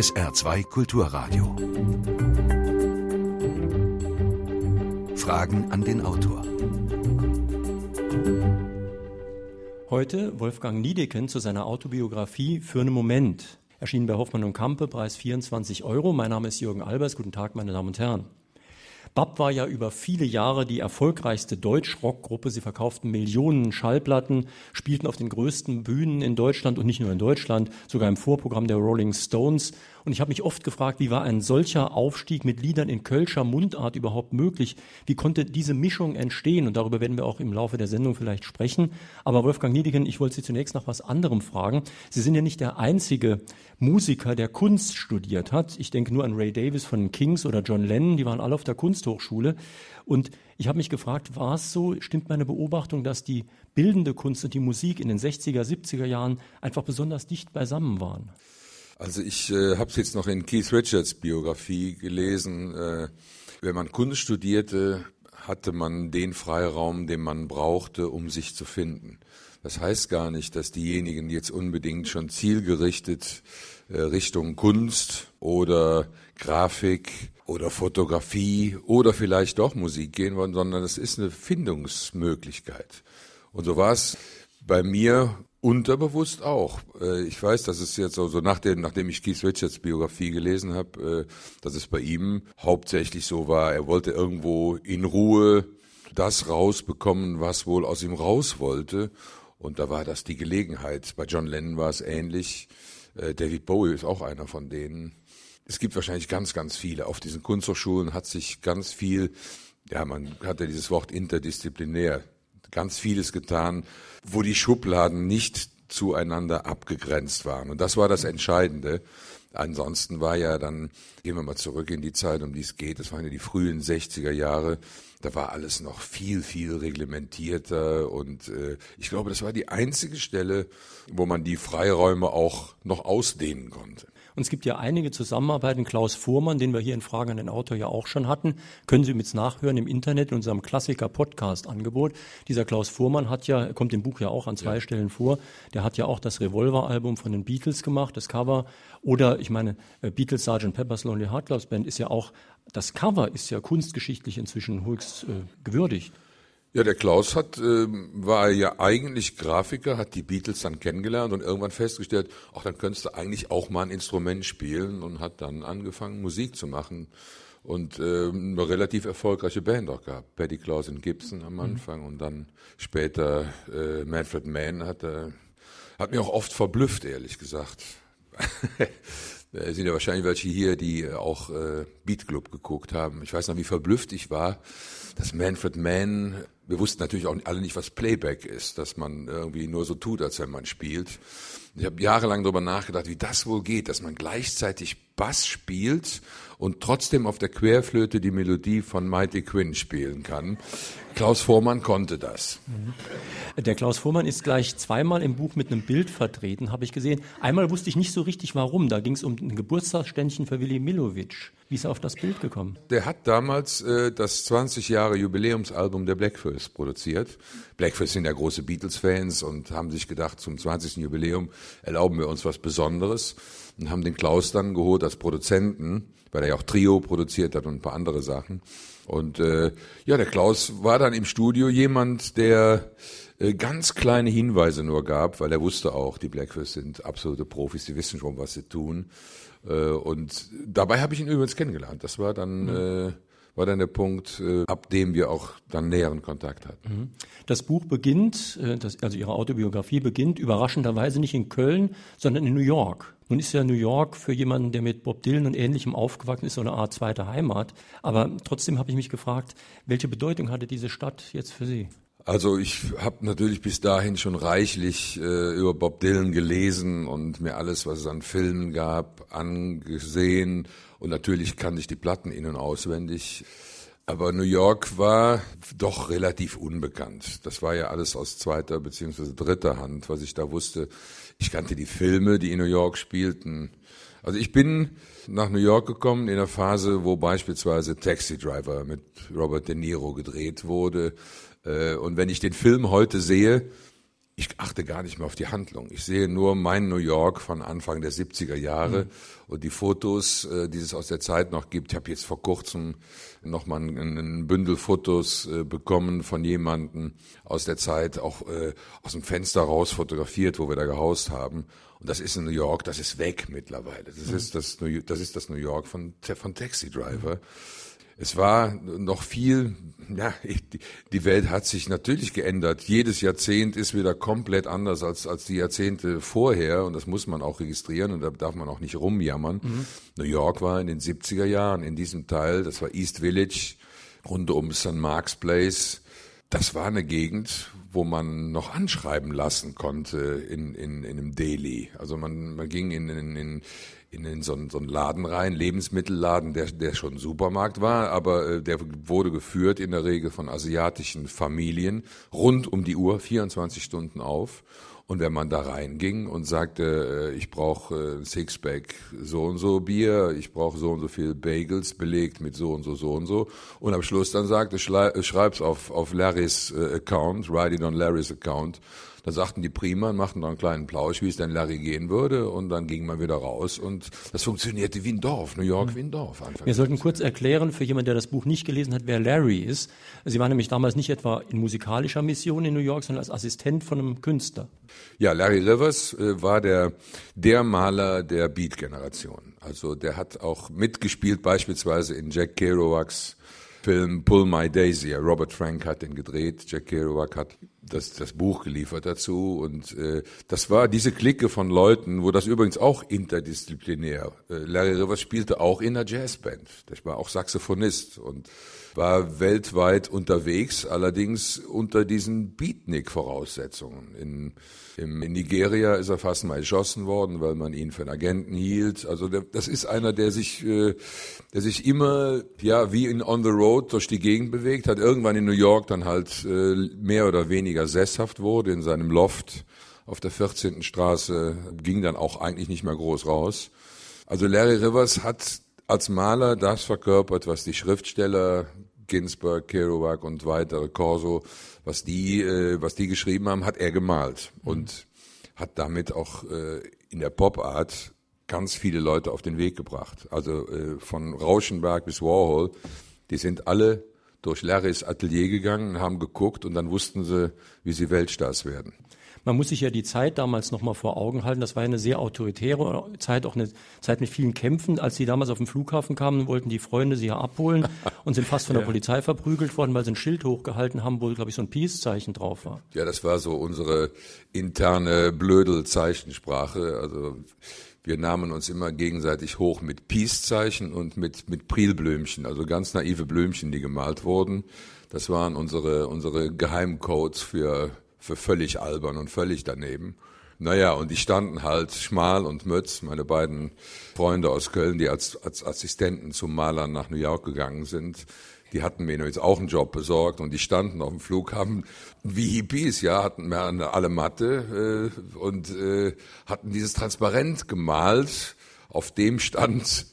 SR2 Kulturradio. Fragen an den Autor. Heute Wolfgang Niedecken zu seiner Autobiografie Für einen Moment. Erschienen bei Hoffmann und Kampe, Preis 24 Euro. Mein Name ist Jürgen Albers. Guten Tag, meine Damen und Herren. Bab war ja über viele Jahre die erfolgreichste Deutsch-Rock-Gruppe. Sie verkauften Millionen Schallplatten, spielten auf den größten Bühnen in Deutschland und nicht nur in Deutschland, sogar im Vorprogramm der Rolling Stones. Und ich habe mich oft gefragt, wie war ein solcher Aufstieg mit Liedern in Kölscher Mundart überhaupt möglich? Wie konnte diese Mischung entstehen? Und darüber werden wir auch im Laufe der Sendung vielleicht sprechen. Aber Wolfgang Niedigen, ich wollte Sie zunächst nach was anderem fragen. Sie sind ja nicht der einzige Musiker, der Kunst studiert hat. Ich denke nur an Ray Davis von Kings oder John Lennon, die waren alle auf der Kunsthochschule. Und ich habe mich gefragt, war es so, stimmt meine Beobachtung, dass die bildende Kunst und die Musik in den 60er, 70er Jahren einfach besonders dicht beisammen waren? Also ich äh, habe es jetzt noch in Keith Richards Biografie gelesen. Äh, wenn man Kunst studierte, hatte man den Freiraum, den man brauchte, um sich zu finden. Das heißt gar nicht, dass diejenigen, die jetzt unbedingt schon zielgerichtet äh, Richtung Kunst oder Grafik oder Fotografie oder vielleicht doch Musik gehen wollen, sondern es ist eine Findungsmöglichkeit. Und so war es bei mir Unterbewusst auch. Äh, ich weiß, dass es jetzt so, so nachdem, nachdem ich Keith Richards Biografie gelesen habe, äh, dass es bei ihm hauptsächlich so war, er wollte irgendwo in Ruhe das rausbekommen, was wohl aus ihm raus wollte. Und da war das die Gelegenheit. Bei John Lennon war es ähnlich. Äh, David Bowie ist auch einer von denen. Es gibt wahrscheinlich ganz, ganz viele. Auf diesen Kunsthochschulen hat sich ganz viel, ja, man hat ja dieses Wort interdisziplinär ganz vieles getan, wo die Schubladen nicht zueinander abgegrenzt waren. Und das war das Entscheidende. Ansonsten war ja dann, gehen wir mal zurück in die Zeit, um die es geht, das waren ja die frühen 60er Jahre, da war alles noch viel, viel reglementierter und äh, ich glaube, das war die einzige Stelle, wo man die Freiräume auch noch ausdehnen konnte. Und es gibt ja einige Zusammenarbeiten. Klaus Fuhrmann, den wir hier in Fragen an den Autor ja auch schon hatten, können Sie mit nachhören im Internet in unserem Klassiker-Podcast-Angebot. Dieser Klaus Fuhrmann hat ja, kommt im Buch ja auch an zwei ja. Stellen vor, der hat ja auch das Revolver-Album von den Beatles gemacht, das Cover. Oder ich meine, äh, Beatles Sgt. Pepper's Lonely Heart Club Band ist ja auch, das Cover ist ja kunstgeschichtlich inzwischen höchst äh, gewürdigt. Ja, der Klaus hat, äh, war ja eigentlich Grafiker, hat die Beatles dann kennengelernt und irgendwann festgestellt, ach, dann könntest du eigentlich auch mal ein Instrument spielen und hat dann angefangen, Musik zu machen und äh, eine relativ erfolgreiche Band auch gehabt. Paddy Klaus und Gibson am mhm. Anfang mhm. und dann später äh, Manfred Mann hat, äh, hat mir auch oft verblüfft, ehrlich gesagt. Es sind ja wahrscheinlich welche hier, die auch äh, Beat Club geguckt haben. Ich weiß noch, wie verblüfft ich war, dass Manfred Mann wir wussten natürlich auch alle nicht, was Playback ist, dass man irgendwie nur so tut, als wenn man spielt. Ich habe jahrelang darüber nachgedacht, wie das wohl geht, dass man gleichzeitig Bass spielt und trotzdem auf der Querflöte die Melodie von Mighty Quinn spielen kann. Klaus Vormann konnte das. Mhm. Der Klaus Vormann ist gleich zweimal im Buch mit einem Bild vertreten, habe ich gesehen. Einmal wusste ich nicht so richtig warum. Da ging es um ein Geburtstagsständchen für Willy Milovic. Wie ist er auf das Bild gekommen? Der hat damals äh, das 20 Jahre Jubiläumsalbum der Blackfoot produziert. Blackfoot sind ja große Beatles-Fans und haben sich gedacht, zum 20. Jubiläum erlauben wir uns was Besonderes und haben den Klaus dann geholt als Produzenten, weil er ja auch Trio produziert hat und ein paar andere Sachen. Und äh, ja, der Klaus war dann im Studio jemand, der äh, ganz kleine Hinweise nur gab, weil er wusste auch, die Blackfist sind absolute Profis, die wissen schon, was sie tun. Äh, und dabei habe ich ihn übrigens kennengelernt. Das war dann mhm. äh, war dann der Punkt, äh, ab dem wir auch dann näheren Kontakt hatten. Mhm. Das Buch beginnt, äh, also Ihre Autobiografie beginnt überraschenderweise nicht in Köln, sondern in New York. Nun ist ja New York für jemanden, der mit Bob Dylan und Ähnlichem aufgewachsen ist, so eine Art zweite Heimat. Aber trotzdem habe ich mich gefragt, welche Bedeutung hatte diese Stadt jetzt für Sie? Also ich habe natürlich bis dahin schon reichlich äh, über Bob Dylan gelesen und mir alles, was es an Filmen gab, angesehen. Und natürlich kannte ich die Platten in- und auswendig. Aber New York war doch relativ unbekannt. Das war ja alles aus zweiter beziehungsweise dritter Hand, was ich da wusste. Ich kannte die Filme, die in New York spielten. Also ich bin nach New York gekommen in der Phase, wo beispielsweise Taxi Driver mit Robert De Niro gedreht wurde. Äh, und wenn ich den Film heute sehe, ich achte gar nicht mehr auf die Handlung. Ich sehe nur mein New York von Anfang der 70er Jahre mhm. und die Fotos, äh, die es aus der Zeit noch gibt. Ich habe jetzt vor kurzem nochmal ein, ein Bündel Fotos äh, bekommen von jemandem aus der Zeit, auch aus dem Fenster raus fotografiert, wo wir da gehaust haben. Und das ist in New York, das ist weg mittlerweile. Das, mhm. ist, das, New, das ist das New York von, von Taxi Driver. Es war noch viel, ja, die Welt hat sich natürlich geändert. Jedes Jahrzehnt ist wieder komplett anders als, als die Jahrzehnte vorher und das muss man auch registrieren und da darf man auch nicht rumjammern. Mhm. New York war in den 70er Jahren in diesem Teil, das war East Village, rund um St. Mark's Place. Das war eine Gegend, wo man noch anschreiben lassen konnte in, in, in einem Daily. Also man, man ging in, in, in in, in so, einen, so einen Laden rein, Lebensmittelladen, der, der schon Supermarkt war, aber äh, der wurde geführt in der Regel von asiatischen Familien, rund um die Uhr, 24 Stunden auf. Und wenn man da reinging und sagte, äh, ich brauche äh, Sixpack so und so Bier, ich brauche so und so viel Bagels belegt mit so und so, so und so, und am Schluss dann sagte, schreib's auf, auf Larrys äh, Account, write it on Larrys Account, da sagten die prima, machten dann einen kleinen Plausch, wie es denn Larry gehen würde und dann ging man wieder raus und das funktionierte wie ein Dorf, New York wie ein Dorf. Anfang Wir sollten kurz erklären für jemanden, der das Buch nicht gelesen hat, wer Larry ist. Sie war nämlich damals nicht etwa in musikalischer Mission in New York, sondern als Assistent von einem Künstler. Ja, Larry Rivers äh, war der, der Maler der Beat-Generation. Also der hat auch mitgespielt beispielsweise in Jack Kerouacs Film Pull My Daisy. Robert Frank hat den gedreht, Jack Kerouac hat das, das Buch geliefert dazu und äh, das war diese Clique von Leuten, wo das übrigens auch interdisziplinär. Äh, Larry Rivers spielte auch in einer Jazzband. Der war auch Saxophonist und war weltweit unterwegs, allerdings unter diesen Beatnik-Voraussetzungen. In, in Nigeria ist er fast mal erschossen worden, weil man ihn für einen Agenten hielt. Also der, das ist einer, der sich, äh, der sich immer, ja, wie in On the Road durch die Gegend bewegt, hat irgendwann in New York dann halt äh, mehr oder weniger sesshaft wurde in seinem Loft auf der 14. Straße, ging dann auch eigentlich nicht mehr groß raus. Also Larry Rivers hat als Maler das verkörpert, was die Schriftsteller Ginsberg, Kerouac und weitere Corso, was die, äh, was die geschrieben haben, hat er gemalt und hat damit auch äh, in der Pop-Art ganz viele Leute auf den Weg gebracht. Also äh, von Rauschenberg bis Warhol, die sind alle durch Larrys Atelier gegangen, haben geguckt und dann wussten sie, wie sie Weltstars werden. Man muss sich ja die Zeit damals nochmal vor Augen halten. Das war ja eine sehr autoritäre Zeit, auch eine Zeit mit vielen Kämpfen. Als sie damals auf den Flughafen kamen, wollten die Freunde sie ja abholen und sind fast von der ja. Polizei verprügelt worden, weil sie ein Schild hochgehalten haben, wo, glaube ich, so ein Peace-Zeichen drauf war. Ja, das war so unsere interne Blödel-Zeichensprache. Also wir nahmen uns immer gegenseitig hoch mit Peace-Zeichen und mit, mit Prilblümchen, also ganz naive Blümchen, die gemalt wurden. Das waren unsere, unsere Geheimcodes für für völlig albern und völlig daneben. Naja, und die standen halt Schmal und Mötz, meine beiden Freunde aus Köln, die als, als Assistenten zum Malern nach New York gegangen sind. Die hatten mir jetzt auch einen Job besorgt und die standen auf dem Flughafen wie Hippies, ja, hatten alle Matte äh, und äh, hatten dieses Transparent gemalt, auf dem stand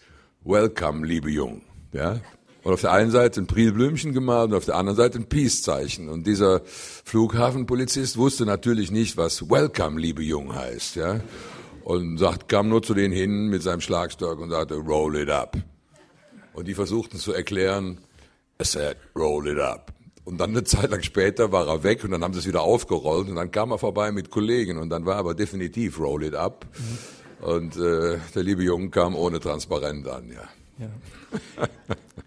Welcome, liebe Jung. Ja, und auf der einen Seite ein Prilblümchen gemalt und auf der anderen Seite ein Peace-Zeichen. Und dieser Flughafenpolizist wusste natürlich nicht, was Welcome, liebe Jung heißt, ja. Und sagt, kam nur zu denen hin mit seinem Schlagstock und sagte, roll it up. Und die versuchten zu erklären, er said, roll it up. Und dann eine Zeit lang später war er weg und dann haben sie es wieder aufgerollt und dann kam er vorbei mit Kollegen und dann war aber definitiv roll it up. Mhm. Und äh, der liebe Junge kam ohne Transparent an, ja. ja.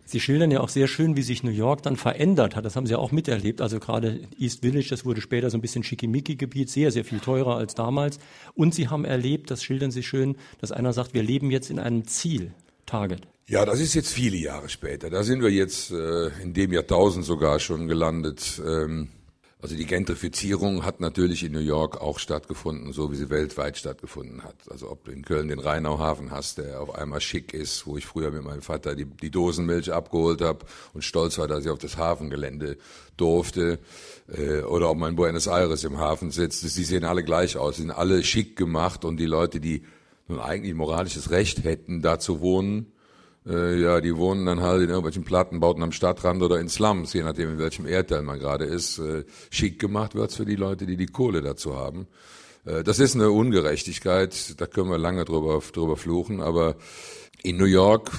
Sie schildern ja auch sehr schön, wie sich New York dann verändert hat. Das haben Sie ja auch miterlebt. Also gerade East Village, das wurde später so ein bisschen Schickimicki-Gebiet, sehr, sehr viel teurer als damals. Und Sie haben erlebt, das schildern Sie schön, dass einer sagt, wir leben jetzt in einem Ziel, Target. Ja, das ist jetzt viele Jahre später. Da sind wir jetzt äh, in dem Jahrtausend sogar schon gelandet. Ähm also die Gentrifizierung hat natürlich in New York auch stattgefunden, so wie sie weltweit stattgefunden hat. Also ob du in Köln den Rheinauhafen hast, der auf einmal schick ist, wo ich früher mit meinem Vater die, die Dosenmilch abgeholt habe und stolz war, dass ich auf das Hafengelände durfte, äh, oder ob man in Buenos Aires im Hafen sitzt, die sehen alle gleich aus, sind alle schick gemacht und die Leute, die nun eigentlich moralisches Recht hätten, da zu wohnen, Äh, ja, die wohnen dann halt in irgendwelchen Plattenbauten am Stadtrand oder in Slums, je nachdem in welchem Erdteil man gerade ist. Äh, schick gemacht wird's für die Leute, die die Kohle dazu haben. Äh, das ist eine Ungerechtigkeit, da können wir lange drüber, drüber fluchen, aber in New York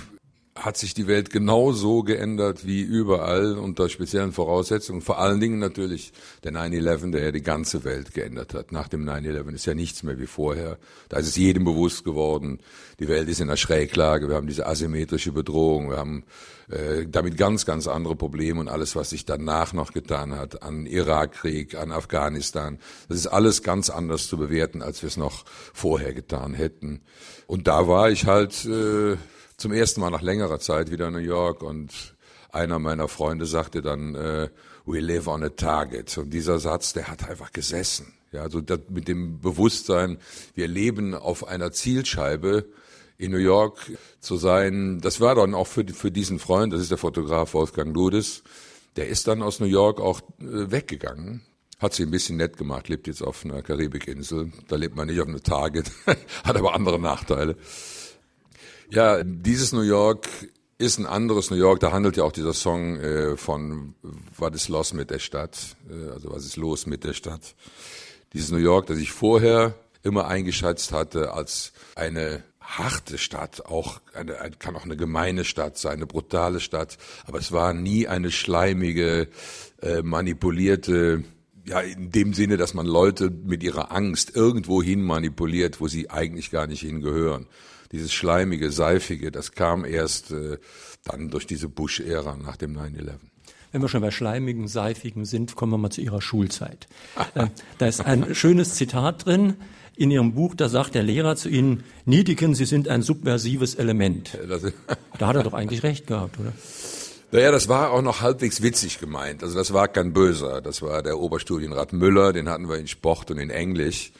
hat sich die Welt genauso geändert wie überall unter speziellen Voraussetzungen. Vor allen Dingen natürlich der 9-11, der ja die ganze Welt geändert hat. Nach dem 9-11 ist ja nichts mehr wie vorher. Da ist es jedem bewusst geworden, die Welt ist in einer Schräglage, wir haben diese asymmetrische Bedrohung, wir haben äh, damit ganz, ganz andere Probleme und alles, was sich danach noch getan hat, an Irakkrieg, an Afghanistan, das ist alles ganz anders zu bewerten, als wir es noch vorher getan hätten. Und da war ich halt... Äh, zum ersten Mal nach längerer Zeit wieder in New York und einer meiner Freunde sagte dann, äh, we live on a target. Und dieser Satz, der hat einfach gesessen. Ja, also das, mit dem Bewusstsein, wir leben auf einer Zielscheibe in New York zu sein. Das war dann auch für, für diesen Freund, das ist der Fotograf Wolfgang Ludes, der ist dann aus New York auch äh, weggegangen. Hat sie ein bisschen nett gemacht, lebt jetzt auf einer Karibikinsel. Da lebt man nicht auf einer Target, hat aber andere Nachteile. Ja, dieses New York ist ein anderes New York. Da handelt ja auch dieser Song äh, von Was ist los mit der Stadt? Äh, also was ist los mit der Stadt? Dieses New York, das ich vorher immer eingeschätzt hatte als eine harte Stadt, auch eine, kann auch eine gemeine Stadt sein, eine brutale Stadt, aber es war nie eine schleimige, äh, manipulierte, ja, in dem Sinne, dass man Leute mit ihrer Angst irgendwo hin manipuliert, wo sie eigentlich gar nicht hingehören dieses schleimige, seifige, das kam erst äh, dann durch diese Bush-Ära nach dem 9-11. Wenn wir schon bei schleimigen, seifigen sind, kommen wir mal zu Ihrer Schulzeit. äh, da ist ein schönes Zitat drin in Ihrem Buch, da sagt der Lehrer zu Ihnen, Niediken, Sie sind ein subversives Element. da hat er doch eigentlich recht gehabt, oder? Naja, das war auch noch halbwegs witzig gemeint. Also das war kein Böser. Das war der Oberstudienrat Müller, den hatten wir in Sport und in Englisch.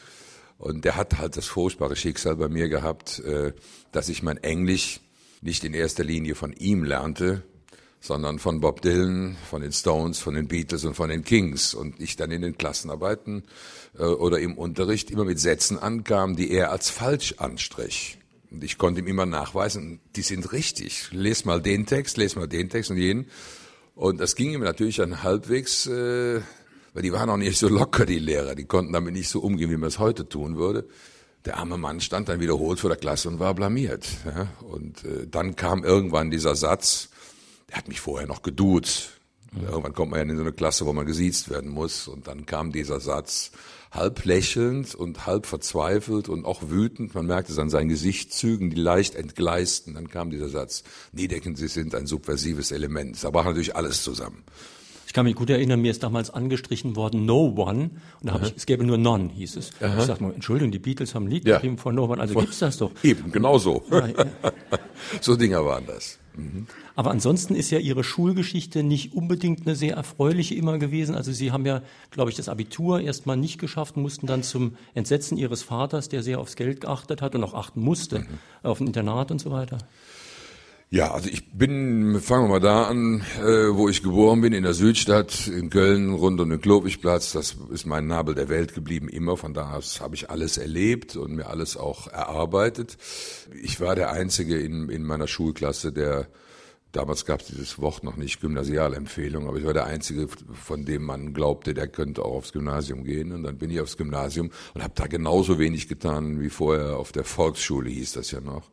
Und der hat halt das furchtbare Schicksal bei mir gehabt, äh, dass ich mein Englisch nicht in erster Linie von ihm lernte, sondern von Bob Dylan, von den Stones, von den Beatles und von den Kings. Und ich dann in den Klassenarbeiten äh, oder im Unterricht immer mit Sätzen ankam, die er als falsch anstrich. Und ich konnte ihm immer nachweisen, die sind richtig. Les mal den Text, les mal den Text und jenen. Und das ging ihm natürlich dann halbwegs äh, weil die waren auch nicht so locker, die Lehrer. Die konnten damit nicht so umgehen, wie man es heute tun würde. Der arme Mann stand dann wiederholt vor der Klasse und war blamiert. Ja? Und äh, dann kam irgendwann dieser Satz, der hat mich vorher noch geduzt. Mhm. Irgendwann kommt man ja in so eine Klasse, wo man gesiezt werden muss. Und dann kam dieser Satz, halb lächelnd und halb verzweifelt und auch wütend. Man merkte es an seinen Gesichtszügen, die leicht entgleisten. Dann kam dieser Satz, Niedecken, Sie sind ein subversives Element. Da brach natürlich alles zusammen. Ich kann mich gut erinnern, mir ist damals angestrichen worden No One und da habe ich, es gäbe nur None, hieß es. Aha. Ich sagte mal, Entschuldigung, die Beatles haben ein Lied ja. geschrieben von No One, also gibt's das doch. Eben, genau so. Ja, ja. so Dinger waren das. Mhm. Aber ansonsten ist ja Ihre Schulgeschichte nicht unbedingt eine sehr erfreuliche immer gewesen. Also Sie haben ja, glaube ich, das Abitur erstmal nicht geschafft, mussten dann zum Entsetzen Ihres Vaters, der sehr aufs Geld geachtet hat und auch achten musste, mhm. auf ein Internat und so weiter. Ja, also ich bin, fangen wir mal da an, äh, wo ich geboren bin, in der Südstadt, in Köln, rund um den Klobichplatz. Das ist mein Nabel der Welt geblieben, immer. Von da aus habe ich alles erlebt und mir alles auch erarbeitet. Ich war der Einzige in, in meiner Schulklasse, der Damals gab es dieses Wort noch nicht, Gymnasialempfehlung, aber ich war der Einzige, von dem man glaubte, der könnte auch aufs Gymnasium gehen. Und dann bin ich aufs Gymnasium und habe da genauso wenig getan wie vorher auf der Volksschule, hieß das ja noch.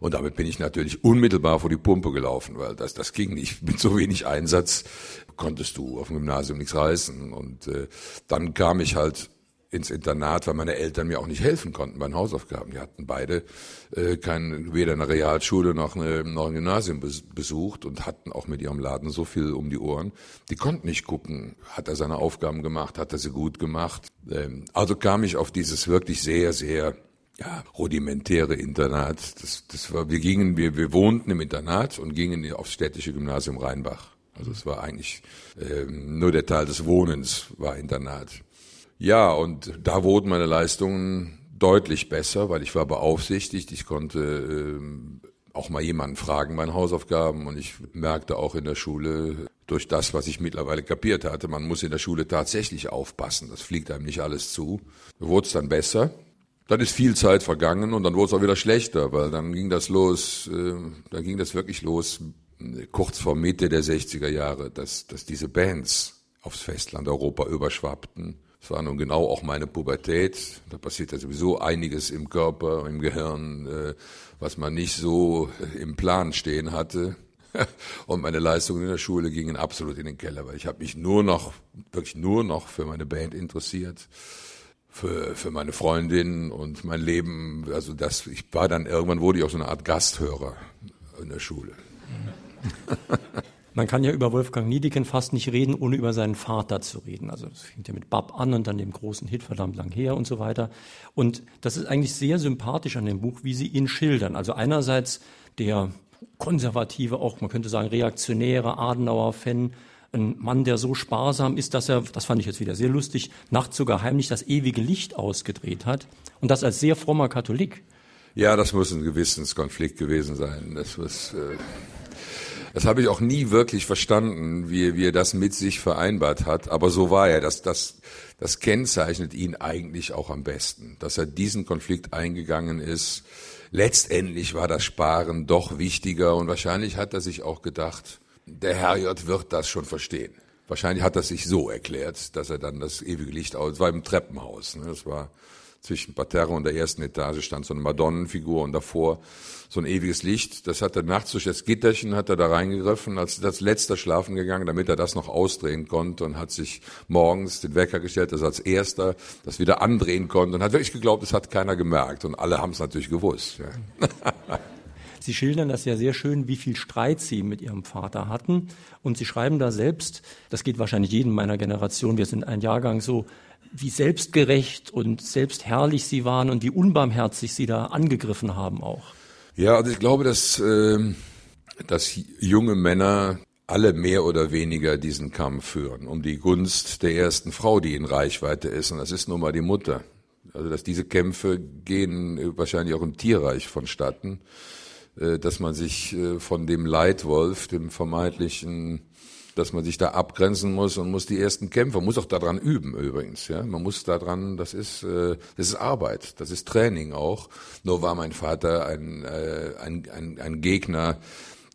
Und damit bin ich natürlich unmittelbar vor die Pumpe gelaufen, weil das, das ging nicht. Mit so wenig Einsatz konntest du auf dem Gymnasium nichts reißen. Und äh, dann kam ich halt ins Internat, weil meine Eltern mir auch nicht helfen konnten bei den Hausaufgaben. Die hatten beide äh, kein, weder eine Realschule noch, eine, noch ein Gymnasium besucht und hatten auch mit ihrem Laden so viel um die Ohren. Die konnten nicht gucken, hat er seine Aufgaben gemacht, hat er sie gut gemacht. Ähm, also kam ich auf dieses wirklich sehr, sehr ja, rudimentäre Internat. Das, das war, wir gingen, wir, wir wohnten im Internat und gingen aufs städtische Gymnasium Rheinbach. Also es war eigentlich ähm, nur der Teil des Wohnens war Internat. Ja, und da wurden meine Leistungen deutlich besser, weil ich war beaufsichtigt. Ich konnte ähm, auch mal jemanden fragen, meine Hausaufgaben. Und ich merkte auch in der Schule, durch das, was ich mittlerweile kapiert hatte, man muss in der Schule tatsächlich aufpassen. Das fliegt einem nicht alles zu. Wurde es dann besser. Dann ist viel Zeit vergangen und dann wurde es auch wieder schlechter, weil dann ging das los, äh, dann ging das wirklich los, äh, kurz vor Mitte der 60er Jahre, dass, dass diese Bands aufs Festland Europa überschwappten. Das war nun genau auch meine Pubertät. Da passiert ja sowieso einiges im Körper, im Gehirn, äh, was man nicht so äh, im Plan stehen hatte. Und meine Leistungen in der Schule gingen absolut in den Keller, weil ich habe mich nur noch, wirklich nur noch für meine Band interessiert für, für meine Freundin und mein Leben. Also das, ich war dann irgendwann wurde ich auch so eine Art Gasthörer in der Schule. Man kann ja über Wolfgang Niedecken fast nicht reden, ohne über seinen Vater zu reden. Also das fängt ja mit Bab an und dann dem großen Hit verdammt lang her und so weiter. Und das ist eigentlich sehr sympathisch an dem Buch, wie Sie ihn schildern. Also einerseits der konservative, auch man könnte sagen reaktionäre Adenauer-Fan, ein Mann, der so sparsam ist, dass er, das fand ich jetzt wieder sehr lustig, nachts sogar heimlich das ewige Licht ausgedreht hat und das als sehr frommer Katholik. Ja, das muss ein Gewissenskonflikt gewesen sein. Das, was, äh, das habe ich auch nie wirklich verstanden, wie, wie er das mit sich vereinbart hat. Aber so war er. Das, das, das kennzeichnet ihn eigentlich auch am besten, dass er diesen Konflikt eingegangen ist. Letztendlich war das Sparen doch wichtiger und wahrscheinlich hat er sich auch gedacht, der Herrgott wird das schon verstehen. Wahrscheinlich hat er sich so erklärt, dass er dann das ewige Licht aus, war im Treppenhaus, ne? das war zwischen Parterre und der ersten Etage stand so eine Madonnenfigur und davor so ein ewiges Licht. Das hat er nachts durch das Gitterchen hat er da reingegriffen, als das letzter schlafen gegangen, damit er das noch ausdrehen konnte und hat sich morgens den Wecker gestellt, dass er als erster das wieder andrehen konnte und hat wirklich geglaubt, es hat keiner gemerkt und alle haben es natürlich gewusst. Ja. Sie schildern das ja sehr schön, wie viel Streit Sie mit Ihrem Vater hatten. Und Sie schreiben da selbst, das geht wahrscheinlich jedem meiner Generation, wir sind ein Jahrgang so, wie selbstgerecht und selbstherrlich Sie waren und wie unbarmherzig Sie da angegriffen haben auch. Ja, also ich glaube, dass, äh, dass junge Männer alle mehr oder weniger diesen Kampf führen um die Gunst der ersten Frau, die in Reichweite ist. Und das ist nun mal die Mutter. Also dass diese Kämpfe gehen wahrscheinlich auch im Tierreich vonstatten. Äh, dass man sich äh, von dem Leitwolf, dem vermeintlichen, dass man sich da abgrenzen muss und muss die ersten Kämpfe, muss auch daran üben übrigens, ja. Man muss daran, das ist, äh, das ist Arbeit, das ist Training auch. Nur war mein Vater ein, ein, ein, ein Gegner,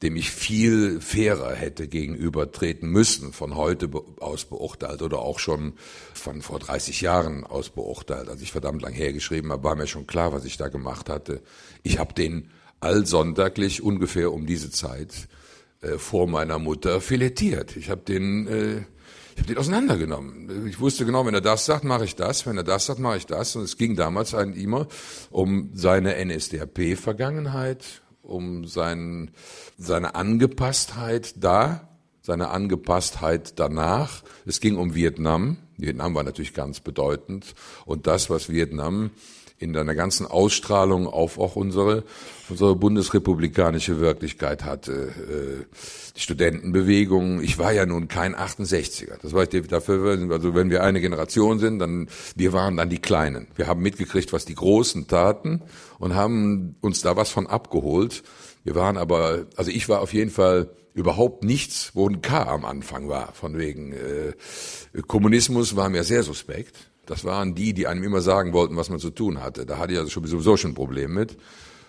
dem ich viel fairer hätte gegenübertreten müssen, von heute aus beurteilt oder auch schon von vor 30 Jahren aus beurteilt. Als ich verdammt lang hergeschrieben habe, war mir schon klar, was ich da gemacht hatte. Ich habe den allsonntäglich ungefähr um diese Zeit äh, vor meiner Mutter filetiert. Ich habe den, äh, ich hab den auseinandergenommen. Ich wusste genau, wenn er das sagt, mache ich das. Wenn er das sagt, mache ich das. Und es ging damals eigentlich immer um seine NSDAP-Vergangenheit, um sein, seine Angepasstheit da, seine Angepasstheit danach. Es ging um Vietnam. Vietnam war natürlich ganz bedeutend. Und das, was Vietnam in deiner ganzen Ausstrahlung auf auch unsere, unsere bundesrepublikanische Wirklichkeit hatte. Äh, die Studentenbewegung, ich war ja nun kein 68er. Das war ich dafür, also wenn wir eine Generation sind, dann, wir waren dann die Kleinen. Wir haben mitgekriegt, was die Großen taten und haben uns da was von abgeholt. Wir waren aber, also ich war auf jeden Fall überhaupt nichts, wo ein K am Anfang war. Von wegen äh, Kommunismus war mir sehr suspekt. Das waren die, die einem immer sagen wollten, was man zu tun hatte. Da hatte ich also sowieso schon ein Problem mit.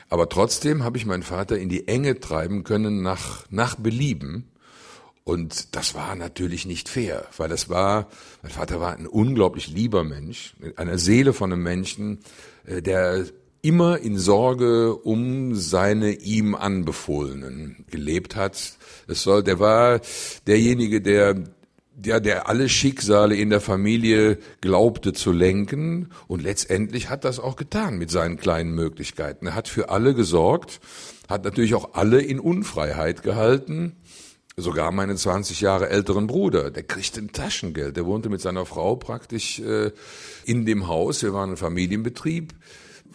Aber trotzdem habe ich meinen Vater in die Enge treiben können nach, nach Belieben. Und das war natürlich nicht fair, weil das war, mein Vater war ein unglaublich lieber Mensch, eine Seele von einem Menschen, äh, der immer in Sorge um seine ihm Anbefohlenen gelebt hat. Es soll, der war derjenige, der der, der alle Schicksale in der Familie glaubte zu lenken und letztendlich hat das auch getan mit seinen kleinen Möglichkeiten. Er hat für alle gesorgt, hat natürlich auch alle in Unfreiheit gehalten. Sogar meinen 20 Jahre älteren Bruder, der kriegte ein Taschengeld. Der wohnte mit seiner Frau praktisch äh, in dem Haus. Wir waren ein Familienbetrieb.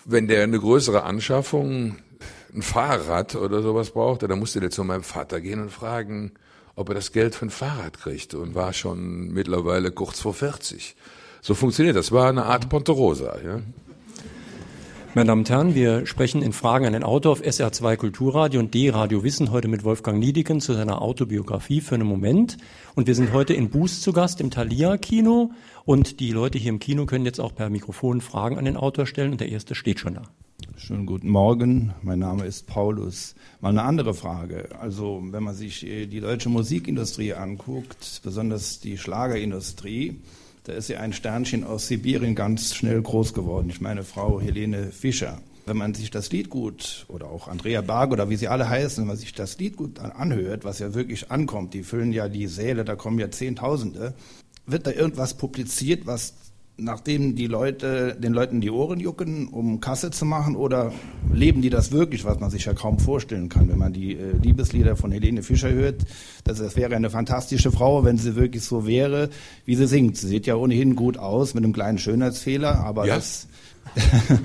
Wenn der eine größere Anschaffung, ein Fahrrad oder sowas brauchte, dann musste der zu meinem Vater gehen und fragen, ob er das Geld für ein Fahrrad kriegt und war schon mittlerweile kurz vor 40. So funktioniert das. War eine Art Ponterosa. Ja? Meine Damen und Herren, wir sprechen in Fragen an den Autor auf SR2 Kulturradio und D-Radio Wissen heute mit Wolfgang Niediken zu seiner Autobiografie für einen Moment. Und wir sind heute in Boost zu Gast im Thalia Kino und die Leute hier im Kino können jetzt auch per Mikrofon Fragen an den Autor stellen und der erste steht schon da. Schönen guten Morgen, mein Name ist Paulus. Mal eine andere Frage. Also wenn man sich äh, die deutsche Musikindustrie anguckt, besonders die Schlagerindustrie, da ist ja ein Sternchen aus Sibirien ganz schnell groß geworden. Ich meine Frau Helene Fischer. Wenn man sich das Lied gut, oder auch Andrea Berg oder wie sie alle heißen, wenn man sich das Lied gut anhört, was ja wirklich ankommt, die füllen ja die Säle, da kommen ja Zehntausende, wird da irgendwas publiziert, was nachdem die Leute, den Leuten die Ohren jucken, um Kasse zu machen, oder leben die das wirklich, was man sich ja kaum vorstellen kann, wenn man die äh, Liebeslieder von Helene Fischer hört. Das, das wäre eine fantastische Frau, wenn sie wirklich so wäre, wie sie singt. Sie sieht ja ohnehin gut aus mit einem kleinen Schönheitsfehler, aber Ja. das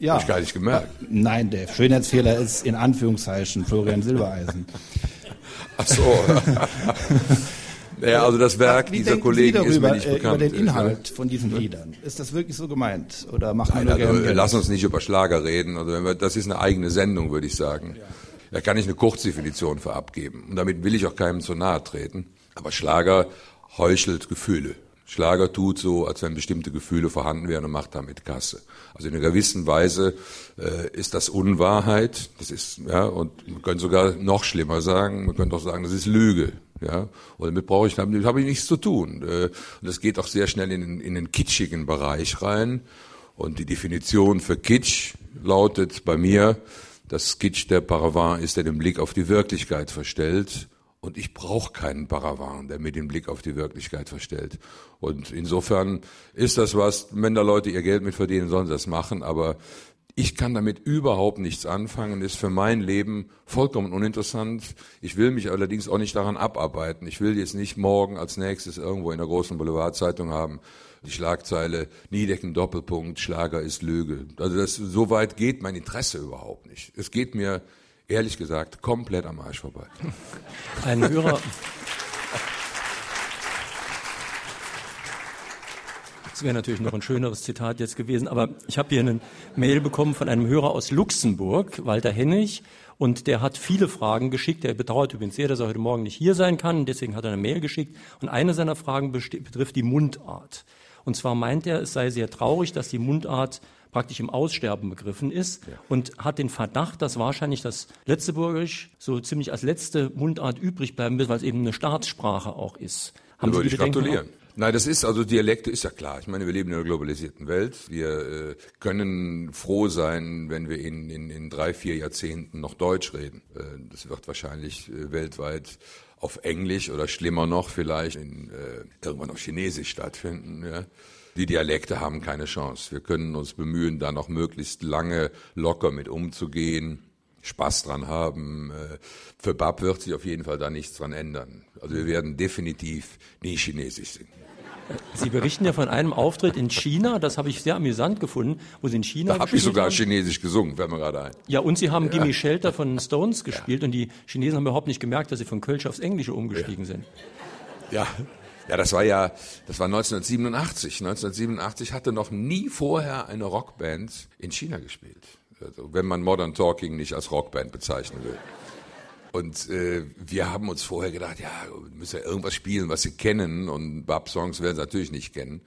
Ja. Hab ich gar nicht gemerkt. Nein, der Schönheitsfehler ist in Anführungszeichen Florian Silbereisen. Ach so. ja, also das Werk Wie dieser denken Kollegen Sie ist darüber, mir nicht äh, bekannt. Über den Inhalt von diesen Liedern. Ist das wirklich so gemeint? Oder macht man Nein, nur also, gerne lass uns nicht über Schlager reden. Also wenn wir, das ist eine eigene Sendung, würde ich sagen. Da kann ich eine Kurzdefinition für abgeben. Und damit will ich auch keinem zu nahe treten. Aber Schlager heuchelt Gefühle. Schlager tut so, als wenn bestimmte Gefühle vorhanden wären und macht damit Kasse. Also in einer gewissen Weise äh, ist das Unwahrheit. Das ist ja und man könnte sogar noch schlimmer sagen. Man könnte auch sagen, das ist Lüge. Ja, und damit brauche ich, damit habe ich nichts zu tun. Äh, Und das geht auch sehr schnell in, den- in den kitschigen Bereich rein. Und die Definition für Kitsch lautet bei mir, dass Kitsch der Paravant ist, der den Blick auf die Wirklichkeit verstellt. Und ich brauche keinen Paravant, der mir den Blick auf die Wirklichkeit verstellt. Und insofern ist das was, wenn da Leute ihr Geld mit verdienen, sollen sie das machen. Aber ich kann damit überhaupt nichts anfangen, ist für mein Leben vollkommen uninteressant. Ich will mich allerdings auch nicht daran abarbeiten. Ich will jetzt nicht morgen als nächstes irgendwo in der großen Boulevardzeitung haben, die Schlagzeile Niedecken Doppelpunkt, Schlager ist Lüge. Also das, so weit geht mein Interesse überhaupt nicht. Es geht mir, ehrlich gesagt, komplett am Arsch vorbei. Ein Hörer. Das wäre natürlich noch ein schöneres Zitat jetzt gewesen, aber ich habe hier eine Mail bekommen von einem Hörer aus Luxemburg, Walter Hennig, und der hat viele Fragen geschickt. Der bedauert übrigens sehr, dass er heute Morgen nicht hier sein kann, deswegen hat er eine Mail geschickt. Und eine seiner Fragen betrifft die Mundart. Und zwar meint er, es sei sehr traurig, dass die Mundart praktisch im Aussterben begriffen ist und hat den Verdacht, dass wahrscheinlich das Letzteburgisch so ziemlich als letzte Mundart übrig bleiben wird, weil es eben eine Staatsprache auch ist. Da würde ich gratulieren. Nein, das ist, also Dialekte ist ja klar. Ich meine, wir leben in einer globalisierten Welt. Wir äh, können froh sein, wenn wir in, in, in drei, vier Jahrzehnten noch Deutsch reden. Äh, das wird wahrscheinlich äh, weltweit auf Englisch oder schlimmer noch vielleicht in, äh, irgendwann auf Chinesisch stattfinden. Ja. Die Dialekte haben keine Chance. Wir können uns bemühen, da noch möglichst lange locker mit umzugehen. Spaß dran haben. Äh, Für Bab wird sich auf jeden Fall da nichts dran ändern. Also wir werden definitiv nie Chinesisch singen. Sie berichten ja von einem Auftritt in China, das habe ich sehr amüsant gefunden, wo Sie in China Da habe ich sogar haben. Chinesisch gesungen, fällt mir gerade ein. Ja, und Sie haben Gimme Shelter von Stones gespielt und die Chinesen haben überhaupt nicht gemerkt, dass Sie von Kölsch aufs Englische umgestiegen sind. Ja. Ja, das war ja, das war 1987. 1987 hatte noch nie vorher eine Rockband in China gespielt. Also, wenn man Modern Talking nicht als Rockband bezeichnen will. Und äh, wir haben uns vorher gedacht, ja, müssen ja irgendwas spielen, was sie kennen. Und Bab-Songs werden sie natürlich nicht kennen.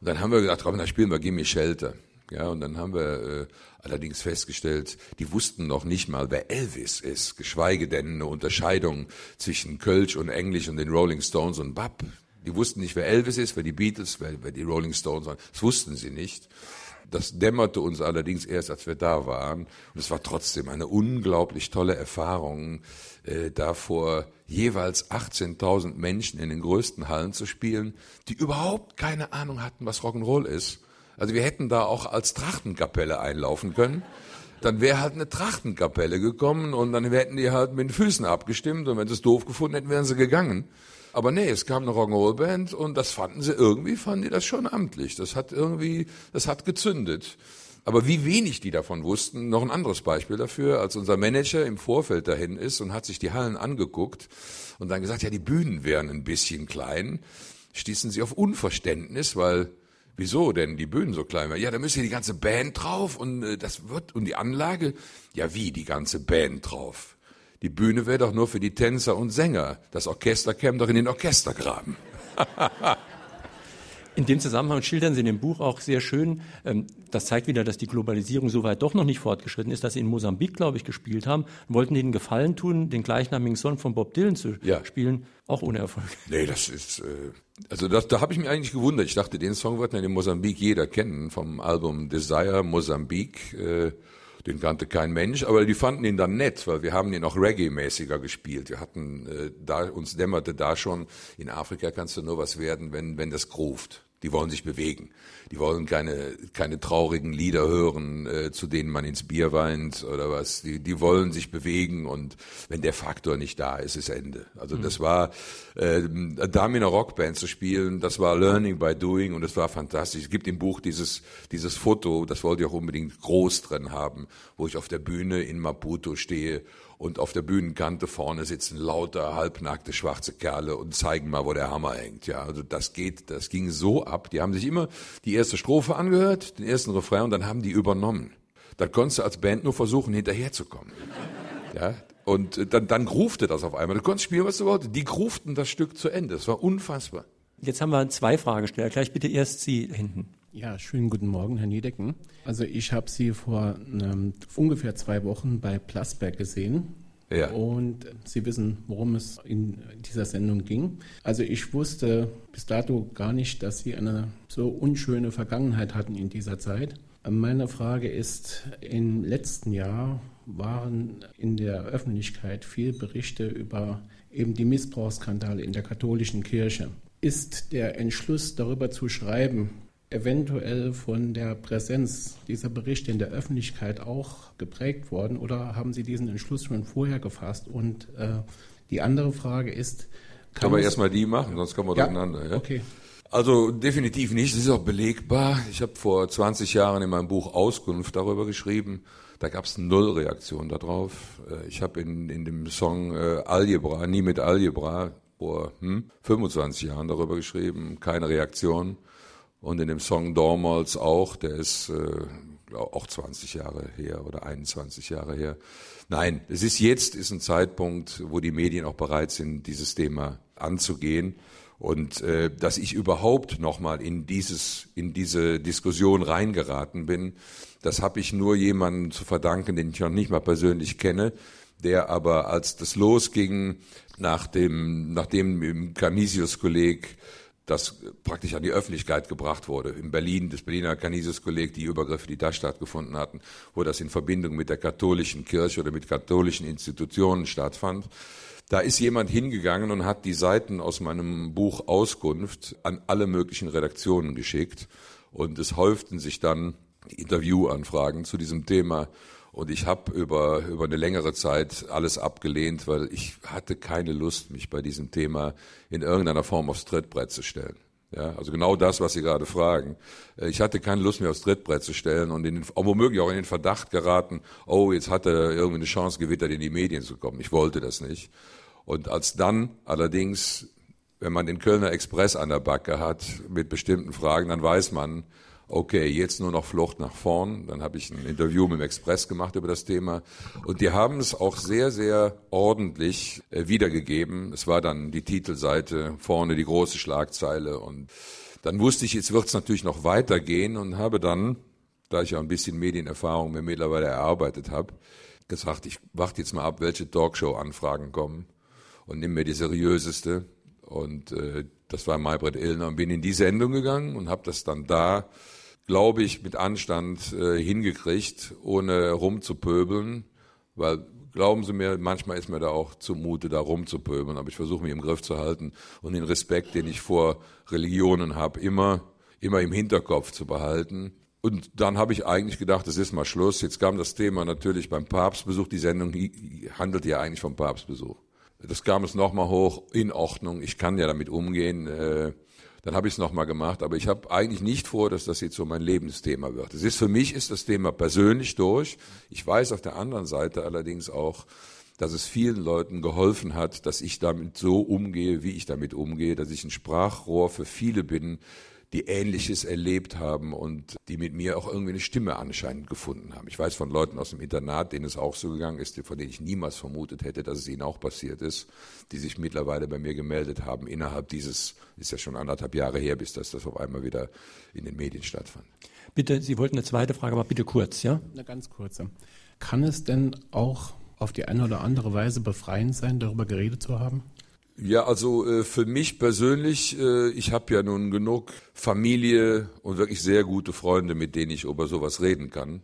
Und dann haben wir gedacht, komm, dann spielen wir Gimme Shelter. Ja, und dann haben wir äh, allerdings festgestellt, die wussten noch nicht mal, wer Elvis ist, geschweige denn eine Unterscheidung zwischen Kölsch und Englisch und den Rolling Stones und Bab. Die wussten nicht, wer Elvis ist, wer die Beatles, wer, wer die Rolling Stones waren. Das wussten sie nicht. Das dämmerte uns allerdings erst, als wir da waren. Und es war trotzdem eine unglaublich tolle Erfahrung, äh, da vor jeweils 18.000 Menschen in den größten Hallen zu spielen, die überhaupt keine Ahnung hatten, was Rock'n'Roll ist. Also wir hätten da auch als Trachtenkapelle einlaufen können. Dann wäre halt eine Trachtenkapelle gekommen und dann hätten die halt mit den Füßen abgestimmt und wenn sie es doof gefunden hätten, wären sie gegangen. Aber nee, es kam eine Rock'n'Roll-Band und das fanden sie irgendwie, fanden die das schon amtlich. Das hat irgendwie, das hat gezündet. Aber wie wenig die davon wussten, noch ein anderes Beispiel dafür, als unser Manager im Vorfeld dahin ist und hat sich die Hallen angeguckt und dann gesagt, ja, die Bühnen wären ein bisschen klein, stießen sie auf Unverständnis, weil Wieso denn die Bühnen so klein? Ja, da müsste die ganze Band drauf und äh, das wird und die Anlage. Ja, wie die ganze Band drauf? Die Bühne wäre doch nur für die Tänzer und Sänger. Das Orchester käme doch in den Orchestergraben. In dem Zusammenhang schildern Sie in dem Buch auch sehr schön, ähm, das zeigt wieder, dass die Globalisierung so weit doch noch nicht fortgeschritten ist, dass Sie in Mosambik, glaube ich, gespielt haben, wollten ihnen Gefallen tun, den gleichnamigen Song von Bob Dylan zu ja. spielen, auch ohne Erfolg. Nee, das ist, äh, also das, da habe ich mich eigentlich gewundert. Ich dachte, den Song wird in Mosambik jeder kennen, vom Album Desire Mosambik. Den kannte kein Mensch, aber die fanden ihn dann nett, weil wir haben ihn auch Reggae-mäßiger gespielt. Wir hatten äh, da uns dämmerte da schon, in Afrika kannst du nur was werden, wenn wenn das groovt. Die wollen sich bewegen. Die wollen keine, keine traurigen Lieder hören, äh, zu denen man ins Bier weint oder was. Die, die wollen sich bewegen und wenn der Faktor nicht da ist, ist Ende. Also mhm. das war, äh, da mit einer Rockband zu spielen, das war Learning by Doing und das war fantastisch. Es gibt im Buch dieses, dieses Foto, das wollte ich auch unbedingt groß drin haben, wo ich auf der Bühne in Maputo stehe und auf der Bühnenkante vorne sitzen lauter halbnackte schwarze Kerle und zeigen mal, wo der Hammer hängt. Ja, also das geht, das ging so ab. Die haben sich immer die erste Strophe angehört, den ersten Refrain und dann haben die übernommen. Da konntest du als Band nur versuchen, hinterherzukommen. Ja, und dann, dann grufte das auf einmal. Du konntest spielen, was du wolltest. Die gruften das Stück zu Ende. Das war unfassbar. Jetzt haben wir zwei Fragesteller. Gleich bitte erst Sie hinten. Ja, schönen guten Morgen, Herr Niedecken. Also ich habe Sie vor ähm, ungefähr zwei Wochen bei Plasberg gesehen. Ja. Und Sie wissen, worum es in dieser Sendung ging. Also ich wusste bis dato gar nicht, dass Sie eine so unschöne Vergangenheit hatten in dieser Zeit. Meine Frage ist, im letzten Jahr waren in der Öffentlichkeit viele Berichte über eben die Missbrauchsskandale in der katholischen Kirche. Ist der Entschluss darüber zu schreiben, eventuell von der Präsenz dieser Berichte in der Öffentlichkeit auch geprägt worden oder haben Sie diesen Entschluss schon vorher gefasst? Und äh, die andere Frage ist, kann wir erstmal die machen, sonst kommen wir ja, durcheinander. Ja? Okay. Also definitiv nicht, das ist auch belegbar. Ich habe vor 20 Jahren in meinem Buch Auskunft darüber geschrieben. Da gab es null Reaktion darauf. Äh, ich habe in, in dem Song äh, Algebra, nie mit Algebra, vor hm, 25 Jahren darüber geschrieben, keine Reaktion. Und in dem Song Dormals auch, der ist äh, auch 20 Jahre her oder 21 Jahre her. Nein, es ist jetzt ist ein Zeitpunkt, wo die Medien auch bereit sind, dieses Thema anzugehen. Und äh, dass ich überhaupt nochmal in dieses in diese Diskussion reingeraten bin, das habe ich nur jemandem zu verdanken, den ich noch nicht mal persönlich kenne, der aber als das losging nach dem nachdem im Canisius-Kolleg das praktisch an die Öffentlichkeit gebracht wurde. In Berlin, das Berliner Canisius-Kolleg, die Übergriffe, die da stattgefunden hatten, wo das in Verbindung mit der katholischen Kirche oder mit katholischen Institutionen stattfand. Da ist jemand hingegangen und hat die Seiten aus meinem Buch Auskunft an alle möglichen Redaktionen geschickt. Und es häuften sich dann Interviewanfragen zu diesem Thema. Und ich habe über, über eine längere Zeit alles abgelehnt, weil ich hatte keine Lust, mich bei diesem Thema in irgendeiner Form aufs Trittbrett zu stellen. Ja, also genau das, was Sie gerade fragen. Äh, ich hatte keine Lust, mich aufs Trittbrett zu stellen und in den, womöglich auch in den Verdacht geraten, oh, jetzt hat er irgendwie eine Chance gewittert, in die Medien zu kommen. Ich wollte das nicht. Und als dann allerdings, wenn man den Kölner Express an der Backe hat mit bestimmten Fragen, dann weiß man, okay, jetzt nur noch Flucht nach vorn. Dann habe ich ein Interview mit dem Express gemacht über das Thema. Und die haben es auch sehr, sehr ordentlich äh, wiedergegeben. Es war dann die Titelseite, vorne die große Schlagzeile. Und dann wusste ich, jetzt wird es natürlich noch weitergehen und habe dann, da ich ja ein bisschen Medienerfahrung mir mittlerweile erarbeitet habe, gesagt, ich warte jetzt mal ab, welche Talkshow-Anfragen kommen und nimm mir die seriöseste. Und äh, das war Maybrit Illner und bin in die Sendung gegangen und habe das dann da glaube ich, mit Anstand äh, hingekriegt, ohne rumzupöbeln, weil glauben Sie mir, manchmal ist mir da auch zumute, da rumzupöbeln, aber ich versuche mich im Griff zu halten und den Respekt, den ich vor Religionen habe, immer, immer im Hinterkopf zu behalten. Und dann habe ich eigentlich gedacht, es ist mal Schluss. Jetzt kam das Thema natürlich beim Papstbesuch. Die Sendung handelt ja eigentlich vom Papstbesuch. Das kam es nochmal hoch, in Ordnung. Ich kann ja damit umgehen. Äh, dann habe ich es nochmal gemacht. Aber ich habe eigentlich nicht vor, dass das jetzt so mein Lebensthema wird. Es ist für mich ist das Thema persönlich durch. Ich weiß auf der anderen Seite allerdings auch, dass es vielen Leuten geholfen hat, dass ich damit so umgehe, wie ich damit umgehe, dass ich ein Sprachrohr für viele bin, die Ähnliches erlebt haben und die mit mir auch irgendwie eine Stimme anscheinend gefunden haben. Ich weiß von Leuten aus dem Internat, denen es auch so gegangen ist, von denen ich niemals vermutet hätte, dass es ihnen auch passiert ist, die sich mittlerweile bei mir gemeldet haben innerhalb dieses, ist ja schon anderthalb Jahre her, bis das, das auf einmal wieder in den Medien stattfand. Bitte, Sie wollten eine zweite Frage, aber bitte kurz, ja? Eine ganz kurze. Kann es denn auch auf die eine oder andere Weise befreiend sein, darüber geredet zu haben? Ja, also äh, für mich persönlich, äh, ich habe ja nun genug Familie und wirklich sehr gute Freunde, mit denen ich über sowas reden kann.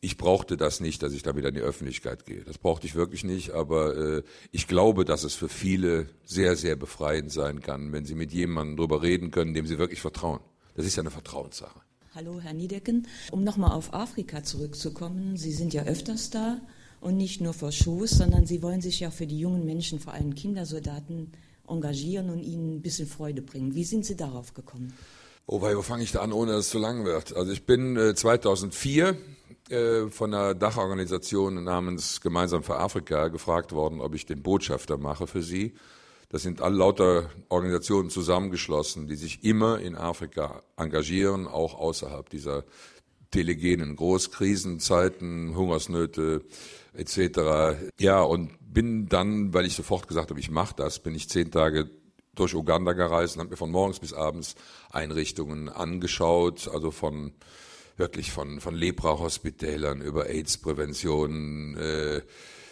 Ich brauchte das nicht, dass ich damit an die Öffentlichkeit gehe. Das brauchte ich wirklich nicht, aber äh, ich glaube, dass es für viele sehr, sehr befreiend sein kann, wenn sie mit jemandem darüber reden können, dem sie wirklich vertrauen. Das ist ja eine Vertrauenssache. Hallo, Herr Niedecken. Um nochmal auf Afrika zurückzukommen, Sie sind ja öfters da und nicht nur vor Schoß, sondern sie wollen sich ja für die jungen Menschen, vor allem Kindersoldaten, engagieren und ihnen ein bisschen Freude bringen. Wie sind Sie darauf gekommen? Oh, wo fange ich da an, ohne dass es zu lang wird? Also ich bin äh, 2004 äh, von einer Dachorganisation namens Gemeinsam für Afrika gefragt worden, ob ich den Botschafter mache für sie. Das sind alle lauter Organisationen zusammengeschlossen, die sich immer in Afrika engagieren, auch außerhalb dieser telegenen Großkrisenzeiten, Hungersnöte, etc. Ja, und bin dann, weil ich sofort gesagt habe, ich mache das, bin ich zehn Tage durch Uganda gereist und habe mir von morgens bis abends Einrichtungen angeschaut, also von wirklich von, von Lepra-Hospitälern über AIDS-Prävention, äh,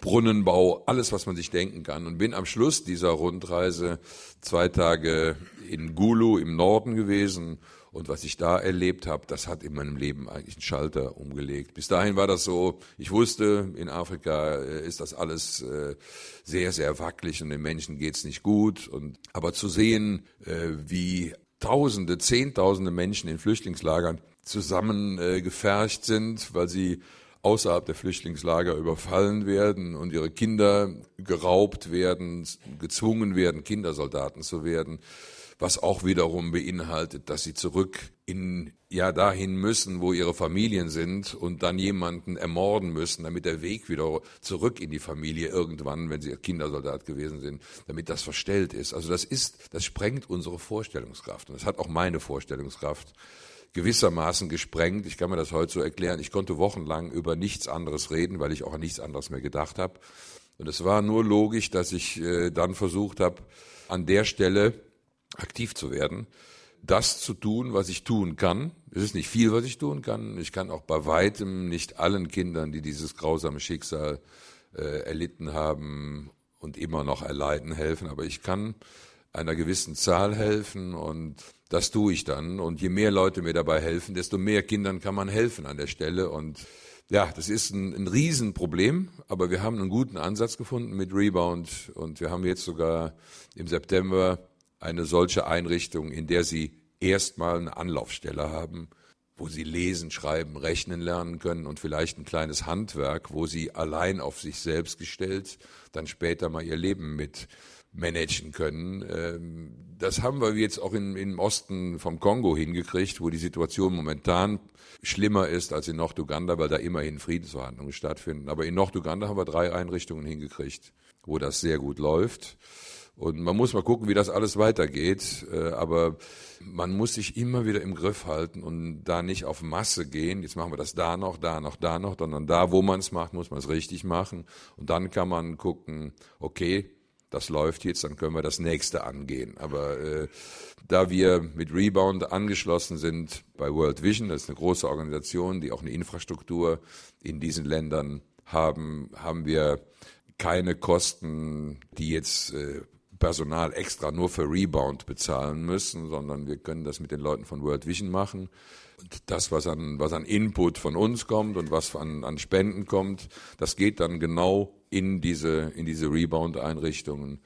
Brunnenbau, alles, was man sich denken kann. Und bin am Schluss dieser Rundreise zwei Tage in Gulu im Norden gewesen und was ich da erlebt habe, das hat in meinem Leben eigentlich einen Schalter umgelegt. Bis dahin war das so, ich wusste, in Afrika äh, ist das alles äh, sehr, sehr wackelig und den Menschen geht's nicht gut. Und, aber zu sehen, äh, wie Tausende, Zehntausende Menschen in Flüchtlingslagern zusammengefercht sind, weil sie außerhalb der Flüchtlingslager überfallen werden und ihre Kinder geraubt werden, gezwungen werden, Kindersoldaten zu werden was auch wiederum beinhaltet, dass sie zurück in, ja, dahin müssen, wo ihre Familien sind und dann jemanden ermorden müssen, damit der Weg wieder zurück in die Familie irgendwann, wenn sie Kindersoldat gewesen sind, damit das verstellt ist. Also das ist, das sprengt unsere Vorstellungskraft. Und das hat auch meine Vorstellungskraft gewissermaßen gesprengt. Ich kann mir das heute so erklären. Ich konnte wochenlang über nichts anderes reden, weil ich auch an nichts anderes mehr gedacht habe. Und es war nur logisch, dass ich äh, dann versucht habe, an der Stelle aktiv zu werden, das zu tun, was ich tun kann. Es ist nicht viel, was ich tun kann. Ich kann auch bei weitem nicht allen Kindern, die dieses grausame Schicksal äh, erlitten haben und immer noch erleiden, helfen. Aber ich kann einer gewissen Zahl helfen und das tue ich dann. Und je mehr Leute mir dabei helfen, desto mehr Kindern kann man helfen an der Stelle. Und ja, das ist ein, ein Riesenproblem, aber wir haben einen guten Ansatz gefunden mit Rebound und wir haben jetzt sogar im September eine solche Einrichtung, in der Sie erstmal eine Anlaufstelle haben, wo Sie lesen, schreiben, rechnen lernen können und vielleicht ein kleines Handwerk, wo Sie allein auf sich selbst gestellt dann später mal Ihr Leben mit managen können. Ähm, das haben wir jetzt auch im Osten vom Kongo hingekriegt, wo die Situation momentan schlimmer ist als in Norduganda, weil da immerhin Friedensverhandlungen stattfinden. Aber in Norduganda haben wir drei Einrichtungen hingekriegt, wo das sehr gut läuft. Und man muss mal gucken, wie das alles weitergeht. Äh, aber man muss sich immer wieder im Griff halten und da nicht auf Masse gehen. Jetzt machen wir das da noch, da noch, da noch, sondern da, wo man es macht, muss man es richtig machen. Und dann kann man gucken, okay, das läuft jetzt, dann können wir das nächste angehen. Aber äh, da wir mit Rebound angeschlossen sind bei World Vision, das ist eine große Organisation, die auch eine Infrastruktur in diesen Ländern haben, haben wir keine Kosten, die jetzt äh, Personal extra nur für Rebound bezahlen müssen, sondern wir können das mit den Leuten von World Vision machen. Und das, was an, was an Input von uns kommt und was an, an Spenden kommt, das geht dann genau in diese, in diese Rebound-Einrichtungen.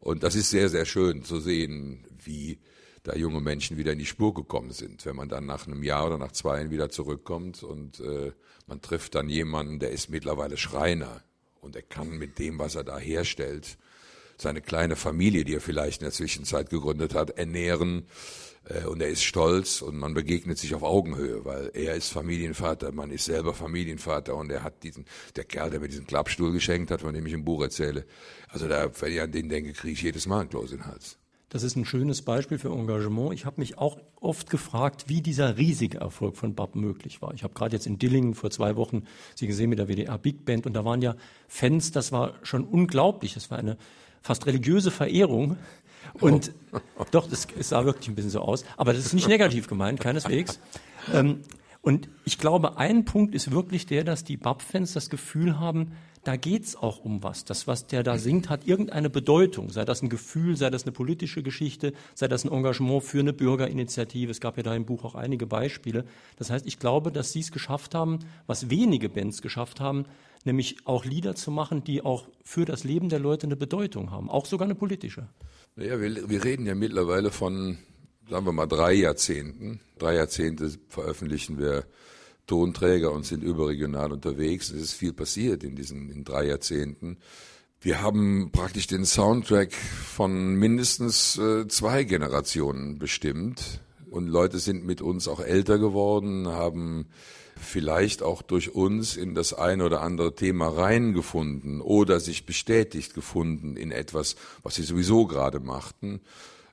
Und das ist sehr, sehr schön zu sehen, wie da junge Menschen wieder in die Spur gekommen sind. Wenn man dann nach einem Jahr oder nach zwei wieder zurückkommt und äh, man trifft dann jemanden, der ist mittlerweile Schreiner und er kann mit dem, was er da herstellt, seine kleine Familie, die er vielleicht in der Zwischenzeit gegründet hat, ernähren. Äh, und er ist stolz und man begegnet sich auf Augenhöhe, weil er ist Familienvater, man ist selber Familienvater und er hat diesen, der Kerl, der mir diesen Klappstuhl geschenkt hat, von dem ich im Buch erzähle. Also da, wenn ich an den denke, kriege ich jedes Mal ein Kloß in den Hals. Das ist ein schönes Beispiel für Engagement. Ich habe mich auch oft gefragt, wie dieser riesige Erfolg von BAP möglich war. Ich habe gerade jetzt in Dillingen vor zwei Wochen Sie gesehen mit der WDR Big Band und da waren ja Fans, das war schon unglaublich. Das war eine fast religiöse Verehrung. Und oh. doch, das, es sah wirklich ein bisschen so aus. Aber das ist nicht negativ gemeint, keineswegs. Ähm, und ich glaube, ein Punkt ist wirklich der, dass die BAP-Fans das Gefühl haben, da geht's auch um was. Das, was der da singt, hat irgendeine Bedeutung. Sei das ein Gefühl, sei das eine politische Geschichte, sei das ein Engagement für eine Bürgerinitiative. Es gab ja da im Buch auch einige Beispiele. Das heißt, ich glaube, dass sie es geschafft haben, was wenige Bands geschafft haben, nämlich auch Lieder zu machen, die auch für das Leben der Leute eine Bedeutung haben, auch sogar eine politische. Ja, wir, wir reden ja mittlerweile von, sagen wir mal, drei Jahrzehnten. Drei Jahrzehnte veröffentlichen wir Tonträger und sind überregional unterwegs. Es ist viel passiert in diesen in drei Jahrzehnten. Wir haben praktisch den Soundtrack von mindestens äh, zwei Generationen bestimmt. Und Leute sind mit uns auch älter geworden, haben vielleicht auch durch uns in das ein oder andere Thema reingefunden oder sich bestätigt gefunden in etwas, was sie sowieso gerade machten.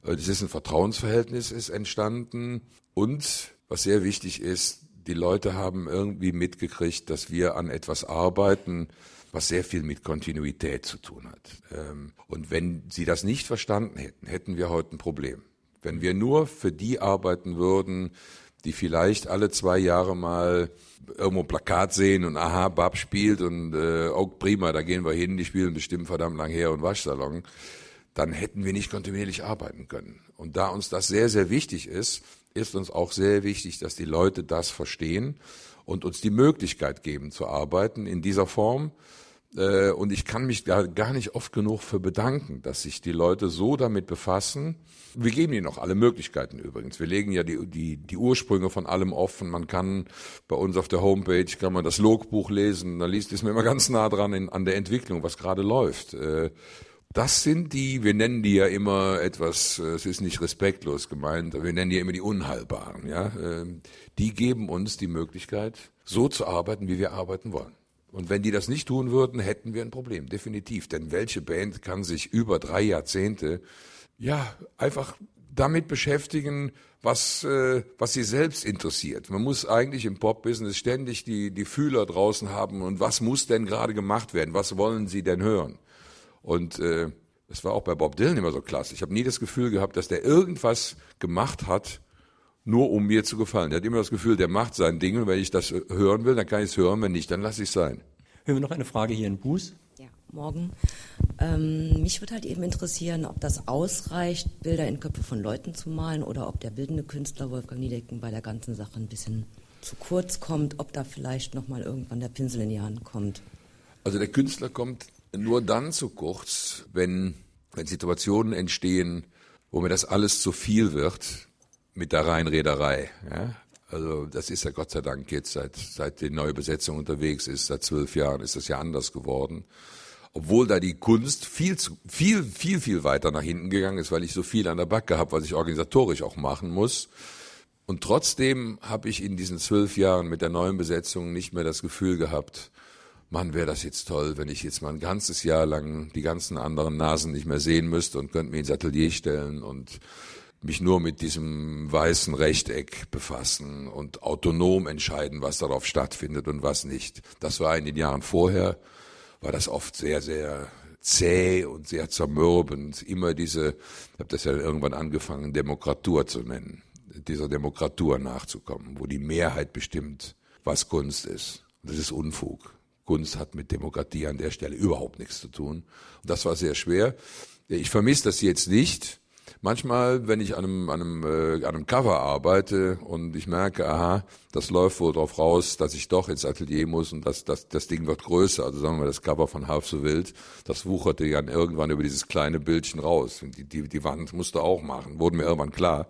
Das ist ein Vertrauensverhältnis ist entstanden und was sehr wichtig ist, die Leute haben irgendwie mitgekriegt, dass wir an etwas arbeiten, was sehr viel mit Kontinuität zu tun hat. Ähm, und wenn sie das nicht verstanden hätten, hätten wir heute ein Problem. Wenn wir nur für die arbeiten würden, die vielleicht alle zwei Jahre mal irgendwo ein Plakat sehen und aha, Bab spielt und äh, oh prima, da gehen wir hin, die spielen bestimmt verdammt lang her und Waschsalon, dann hätten wir nicht kontinuierlich arbeiten können. Und da uns das sehr, sehr wichtig ist, ist uns auch sehr wichtig, dass die Leute das verstehen und uns die Möglichkeit geben zu arbeiten in dieser Form. Äh, und ich kann mich gar, gar nicht oft genug für bedanken, dass sich die Leute so damit befassen. Wir geben ihnen auch alle Möglichkeiten übrigens. Wir legen ja die, die, die Ursprünge von allem offen. Man kann bei uns auf der Homepage kann man das Logbuch lesen. Da liest es mir immer ganz nah dran in, an der Entwicklung, was gerade läuft. Äh, das sind die, wir nennen die ja immer etwas, äh, es ist nicht respektlos gemeint, wir nennen die ja immer die Unheilbaren, ja. Ähm, die geben uns die Möglichkeit, so zu arbeiten, wie wir arbeiten wollen. Und wenn die das nicht tun würden, hätten wir ein Problem, definitiv. Denn welche Band kann sich über drei Jahrzehnte, ja, einfach damit beschäftigen, was, äh, was sie selbst interessiert. Man muss eigentlich im Pop-Business ständig die, die Fühler draußen haben und was muss denn gerade gemacht werden? Was wollen sie denn hören? Und äh, das war auch bei Bob Dylan immer so klasse. Ich habe nie das Gefühl gehabt, dass der irgendwas gemacht hat, nur um mir zu gefallen. Der hat immer das Gefühl, der macht sein Ding und wenn ich das hören will, dann kann ich es hören, wenn nicht, dann lasse ich es sein. Hören wir noch eine Frage hier in Buß? Ja, morgen. Ähm, mich würde halt eben interessieren, ob das ausreicht, Bilder in Köpfe von Leuten zu malen oder ob der bildende Künstler Wolfgang Niedecken bei der ganzen Sache ein bisschen zu kurz kommt, ob da vielleicht nochmal irgendwann der Pinsel in die Hand kommt. Also der Künstler kommt nur dann zu kurz, wenn, wenn Situationen entstehen, wo mir das alles zu viel wird mit der Rheinreederei. Ja? Also das ist ja Gott sei Dank jetzt seit, seit die neue Besetzung unterwegs ist, seit zwölf Jahren ist das ja anders geworden. Obwohl da die Kunst viel, zu, viel, viel, viel weiter nach hinten gegangen ist, weil ich so viel an der Backe habe, was ich organisatorisch auch machen muss. Und trotzdem habe ich in diesen zwölf Jahren mit der neuen Besetzung nicht mehr das Gefühl gehabt, Mann, wäre das jetzt toll, wenn ich jetzt mal ein ganzes Jahr lang die ganzen anderen Nasen nicht mehr sehen müsste und könnte mir ins Atelier stellen und mich nur mit diesem weißen Rechteck befassen und autonom entscheiden, was darauf stattfindet und was nicht. Das war in den Jahren vorher, war das oft sehr, sehr zäh und sehr zermürbend. Immer diese, ich habe das ja irgendwann angefangen, Demokratur zu nennen, dieser Demokratur nachzukommen, wo die Mehrheit bestimmt, was Kunst ist. Das ist Unfug. Kunst hat mit Demokratie an der Stelle überhaupt nichts zu tun. Und das war sehr schwer. Ich vermisse das jetzt nicht. Manchmal, wenn ich an einem, an, einem, äh, an einem Cover arbeite und ich merke, aha, das läuft wohl drauf raus, dass ich doch ins Atelier muss und das, das, das Ding wird größer. Also sagen wir das Cover von Half so wild, das wucherte ja irgendwann über dieses kleine Bildchen raus. Die, die, die Wand musste auch machen, wurde mir irgendwann klar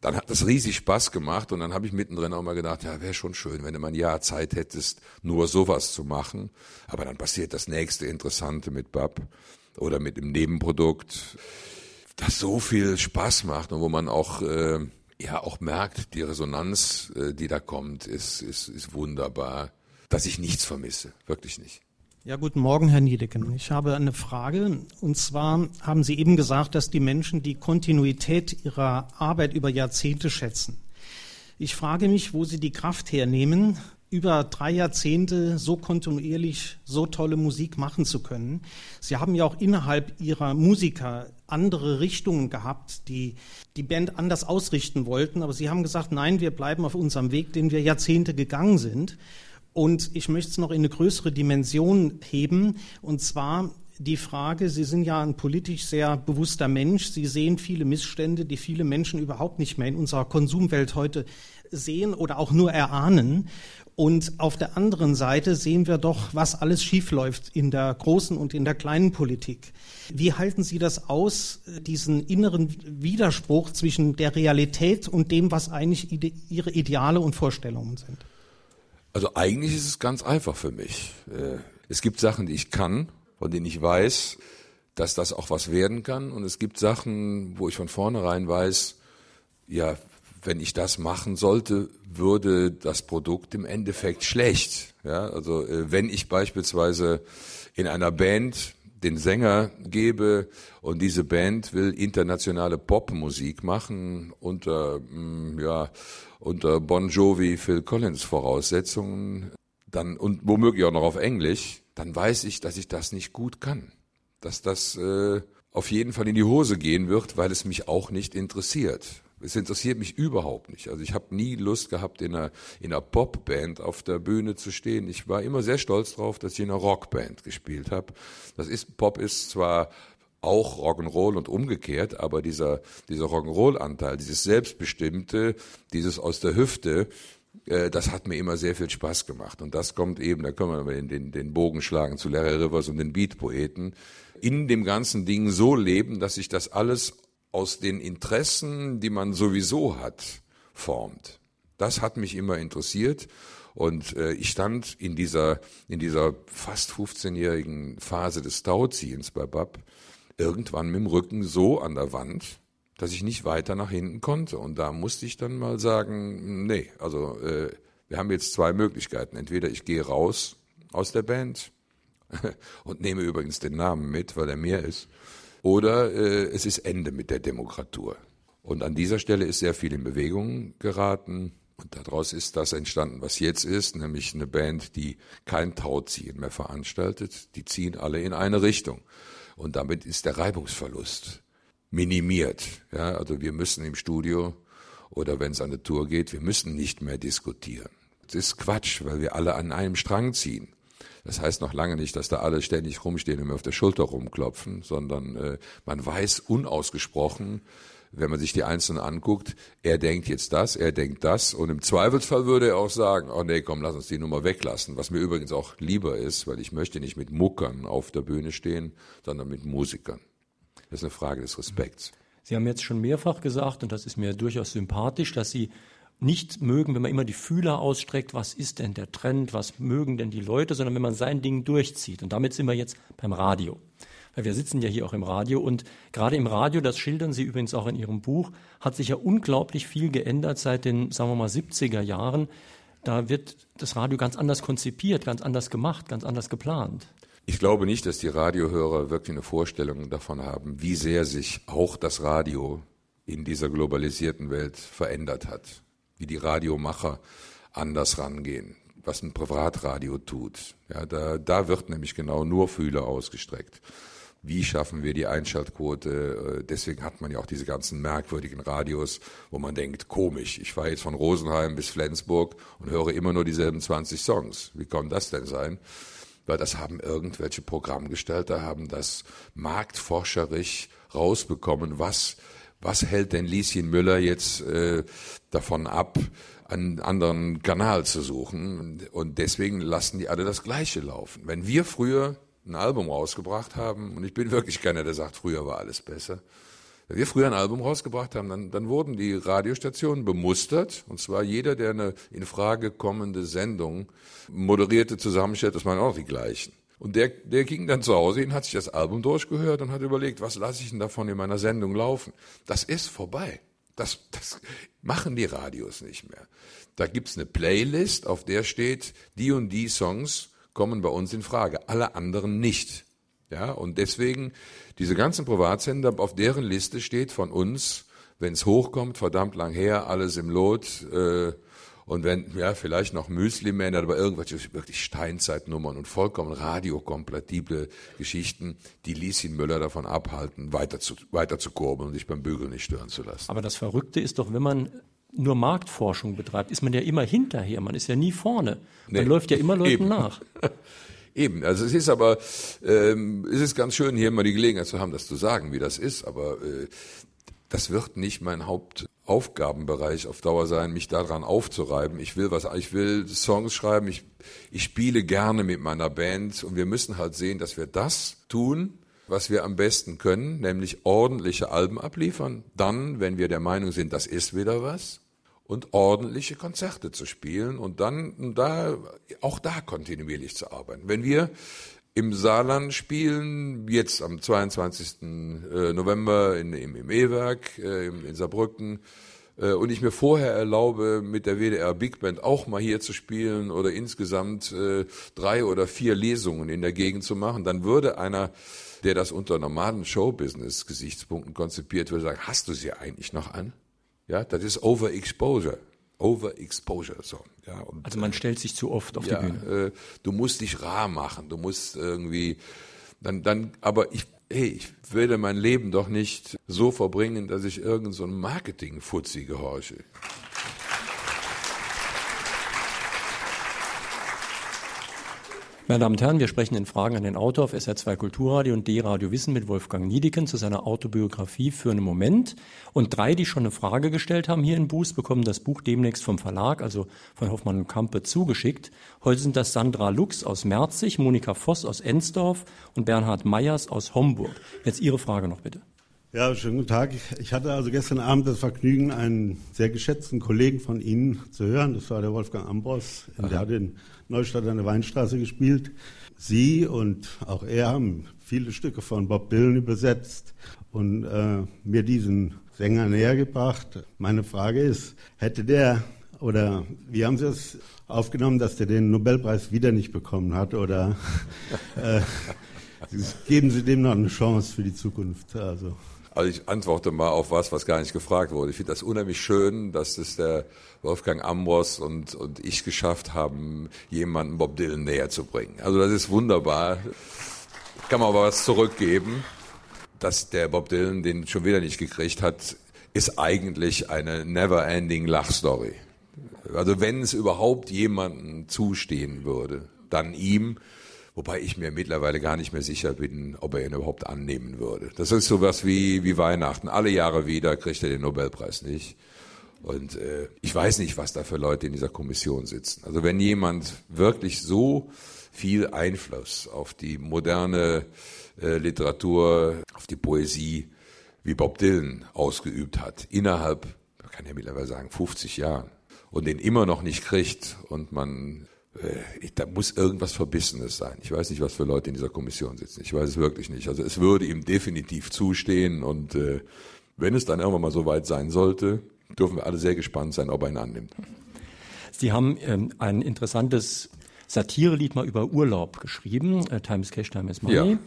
dann hat das riesig Spaß gemacht und dann habe ich mittendrin auch mal gedacht, ja, wäre schon schön, wenn du mal ein Jahr Zeit hättest, nur sowas zu machen. Aber dann passiert das nächste Interessante mit BAP oder mit dem Nebenprodukt, das so viel Spaß macht und wo man auch äh, ja auch merkt, die Resonanz, äh, die da kommt, ist, ist, ist wunderbar, dass ich nichts vermisse, wirklich nicht. Ja, guten Morgen, Herr Niedecken. Ich habe eine Frage. Und zwar haben Sie eben gesagt, dass die Menschen die Kontinuität ihrer Arbeit über Jahrzehnte schätzen. Ich frage mich, wo Sie die Kraft hernehmen, über drei Jahrzehnte so kontinuierlich so tolle Musik machen zu können. Sie haben ja auch innerhalb Ihrer Musiker andere Richtungen gehabt, die die Band anders ausrichten wollten. Aber Sie haben gesagt, nein, wir bleiben auf unserem Weg, den wir Jahrzehnte gegangen sind. Und ich möchte es noch in eine größere Dimension heben. Und zwar die Frage, Sie sind ja ein politisch sehr bewusster Mensch. Sie sehen viele Missstände, die viele Menschen überhaupt nicht mehr in unserer Konsumwelt heute sehen oder auch nur erahnen. Und auf der anderen Seite sehen wir doch, was alles schiefläuft in der großen und in der kleinen Politik. Wie halten Sie das aus, diesen inneren Widerspruch zwischen der Realität und dem, was eigentlich ide Ihre Ideale und Vorstellungen sind? Also eigentlich ist es ganz einfach für mich. Äh, es gibt Sachen, die ich kann, von denen ich weiß, dass das auch was werden kann. Und es gibt Sachen, wo ich von vornherein weiß, ja, wenn ich das machen sollte, würde das Produkt im Endeffekt schlecht. Ja, also äh, wenn ich beispielsweise in einer Band den Sänger gebe und diese Band will internationale Popmusik machen unter mm, ja unter Bon Jovi, Phil Collins Voraussetzungen, dann und womöglich auch noch auf Englisch, dann weiß ich, dass ich das nicht gut kann, dass das äh, auf jeden Fall in die Hose gehen wird, weil es mich auch nicht interessiert. Es interessiert mich überhaupt nicht. Also ich habe nie Lust gehabt, in einer, in einer Popband auf der Bühne zu stehen. Ich war immer sehr stolz drauf, dass ich in einer Rockband gespielt habe. Das ist Pop ist zwar auch Rock'n'Roll und umgekehrt, aber dieser dieser Rock'n'Roll-Anteil, dieses selbstbestimmte, dieses aus der Hüfte, äh, das hat mir immer sehr viel Spaß gemacht. Und das kommt eben, da können wir den, den, den Bogen schlagen zu Larry Rivers und den Beat-Poeten, in dem ganzen Ding so leben, dass sich das alles aus den Interessen, die man sowieso hat, formt. Das hat mich immer interessiert. Und äh, ich stand in dieser, in dieser fast 15-jährigen Phase des Tauziehens bei BAP irgendwann mit dem Rücken so an der Wand, dass ich nicht weiter nach hinten konnte. Und da musste ich dann mal sagen, nee, also äh, wir haben jetzt zwei Möglichkeiten. Entweder ich gehe raus aus der Band und nehme übrigens den Namen mit, weil er mir ist, oder äh, es ist Ende mit der Demokratur. Und an dieser Stelle ist sehr viel in Bewegung geraten. Und daraus ist das entstanden, was jetzt ist, nämlich eine Band, die kein Tauziehen mehr veranstaltet. Die ziehen alle in eine Richtung. Und damit ist der Reibungsverlust minimiert. Ja, also wir müssen im Studio oder wenn es an eine Tour geht, wir müssen nicht mehr diskutieren. Das ist Quatsch, weil wir alle an einem Strang ziehen. Das heißt noch lange nicht, dass da alle ständig rumstehen und mir auf der Schulter rumklopfen, sondern äh, man weiß unausgesprochen, wenn man sich die Einzelnen anguckt, er denkt jetzt das, er denkt das und im Zweifelsfall würde er auch sagen, oh nee, komm, lass uns die Nummer weglassen, was mir übrigens auch lieber ist, weil ich möchte nicht mit Muckern auf der Bühne stehen, sondern mit Musikern. Das ist eine Frage des Respekts. Sie haben jetzt schon mehrfach gesagt, und das ist mir durchaus sympathisch, dass Sie nicht mögen, wenn man immer die Fühler ausstreckt, was ist denn der Trend, was mögen denn die Leute, sondern wenn man sein Ding durchzieht. Und damit sind wir jetzt beim Radio. Weil wir sitzen ja hier auch im Radio und gerade im Radio, das schildern Sie übrigens auch in Ihrem Buch, hat sich ja unglaublich viel geändert seit den, sagen wir mal, 70er Jahren. Da wird das Radio ganz anders konzipiert, ganz anders gemacht, ganz anders geplant. Ich glaube nicht, dass die Radiohörer wirklich eine Vorstellung davon haben, wie sehr sich auch das Radio in dieser globalisierten Welt verändert hat wie die Radiomacher anders rangehen, was ein Privatradio tut. Ja, da, da wird nämlich genau nur Fühler ausgestreckt. Wie schaffen wir die Einschaltquote? Äh, deswegen hat man ja auch diese ganzen merkwürdigen Radios, wo man denkt, komisch, ich fahre jetzt von Rosenheim bis Flensburg und höre immer nur dieselben 20 Songs. Wie kann das denn sein? Weil das haben irgendwelche Programmgestalter, haben das marktforscherisch rausbekommen, was was hält denn Lieschen Müller jetzt äh, davon ab, einen anderen Kanal zu suchen? Und deswegen lassen die alle das Gleiche laufen. Wenn wir früher ein Album rausgebracht haben, und ich bin wirklich keiner, der sagt, früher war alles besser, wenn wir früher ein Album rausgebracht haben, dann, dann wurden die Radiostationen bemustert, und zwar jeder, der eine in Frage kommende Sendung moderierte, zusammenstellt, das waren auch die gleichen. Und der, der ging dann zu Hause hin, hat sich das Album durchgehört und hat überlegt, was lasse ich denn davon in meiner Sendung laufen? Das ist vorbei. Das, das machen die Radios nicht mehr. Da gibt's eine Playlist, auf der steht, die und die Songs kommen bei uns in Frage, alle anderen nicht. Ja, und deswegen diese ganzen Privatsender, auf deren Liste steht von uns, wenn es hochkommt, verdammt lang her, alles im Lot, äh, und wenn, ja, vielleicht noch Müsli-Man, aber irgendwelche wirklich Steinzeitnummern und vollkommen radiokompatible Geschichten, die Lieschen Müller davon abhalten, weiter zu, weiter zu kurbeln und sich beim Bügeln nicht stören zu lassen. Aber das Verrückte ist doch, wenn man nur Marktforschung betreibt, ist man ja immer hinterher. Man ist ja nie vorne. Man nee, läuft ja immer Leuten eben. nach. Eben, also es ist aber, ähm, es ist ganz schön, hier mal die Gelegenheit zu haben, das zu sagen, wie das ist, aber äh, das wird nicht mein Hauptaufgabenbereich auf Dauer sein, mich daran aufzureiben. Ich will was, ich will Songs schreiben, ich, ich spiele gerne mit meiner Band und wir müssen halt sehen, dass wir das tun, was wir am besten können, nämlich ordentliche Alben abliefern. Dann, wenn wir der Meinung sind, das ist wieder was, und ordentliche Konzerte zu spielen und dann da auch da kontinuierlich zu arbeiten. Wenn wir im Saarland spielen, jetzt am 22. Äh, November in, im, im E-Werk äh, in Saarbrücken, äh, und ich mir vorher erlaube, mit der WDR Big Band auch mal hier zu spielen oder insgesamt drei oder vier Lesungen in der Gegend zu machen, dann würde einer, der das unter normalen Showbusiness-Gesichtspunkten konzipiert, würde sagen, hast du sie eigentlich noch an? Ja, das ist Overexposure. Overexposure. So, ja, und, also man stellt sich zu oft auf ja, die Bühne. Äh, du musst dich rar machen, du musst irgendwie, dann, dann, aber ich, hey, ich werde mein Leben doch nicht so verbringen, dass ich irgend so Marketing-Fuzzi gehorche. Meine Damen und Herren, wir sprechen in Fragen an den Autor auf SR2 Kulturradio und D-Radio Wissen mit Wolfgang Niedeken zu seiner Autobiografie für einen Moment. Und drei, die schon eine Frage gestellt haben hier in Boost, bekommen das Buch demnächst vom Verlag, also von Hoffmann und Kampe, zugeschickt. Heute sind das Sandra Lux aus Merzig, Monika Voss aus Ensdorf und Bernhard Meyers aus Homburg. Jetzt Ihre Frage noch bitte. Ja, schönen guten Tag. Ich hatte also gestern Abend das Vergnügen, einen sehr geschätzten Kollegen von Ihnen zu hören. Das war der Wolfgang Ambros. Der hat in Neustadt an der Weinstraße gespielt. Sie und auch er haben viele Stücke von Bob Dylan übersetzt und äh, mir diesen Sänger näher gebracht. Meine Frage ist, hätte der oder wie haben Sie es aufgenommen, dass der den Nobelpreis wieder nicht bekommen hat oder äh, geben Sie dem noch eine Chance für die Zukunft? Also. Also ich antworte mal auf was, was gar nicht gefragt wurde. Ich finde das unheimlich schön, dass es der Wolfgang Ambros und, und ich geschafft haben, jemanden Bob Dylan näher zu bringen. Also das ist wunderbar. Kann man aber was zurückgeben. Dass der Bob Dylan den schon wieder nicht gekriegt hat, ist eigentlich eine never-ending Lachstory. Also wenn es überhaupt jemanden zustehen würde, dann ihm. Wobei ich mir mittlerweile gar nicht mehr sicher bin, ob er ihn überhaupt annehmen würde. Das ist sowas wie, wie Weihnachten. Alle Jahre wieder kriegt er den Nobelpreis nicht. Und äh, ich weiß nicht, was da für Leute in dieser Kommission sitzen. Also wenn jemand wirklich so viel Einfluss auf die moderne äh, Literatur, auf die Poesie wie Bob Dylan ausgeübt hat, innerhalb, man kann ja mittlerweile sagen, 50 Jahren, und den immer noch nicht kriegt und man äh, da muss irgendwas Verbissenes sein. Ich weiß nicht, was für Leute in dieser Kommission sitzen. Ich weiß es wirklich nicht. Also es würde ihm definitiv zustehen und äh, wenn es dann irgendwann mal so weit sein sollte, dürfen wir alle sehr gespannt sein, ob er ihn annimmt. Sie haben ähm, ein interessantes Satirelied mal über Urlaub geschrieben, äh, Times Cash, Time is Money. Ja.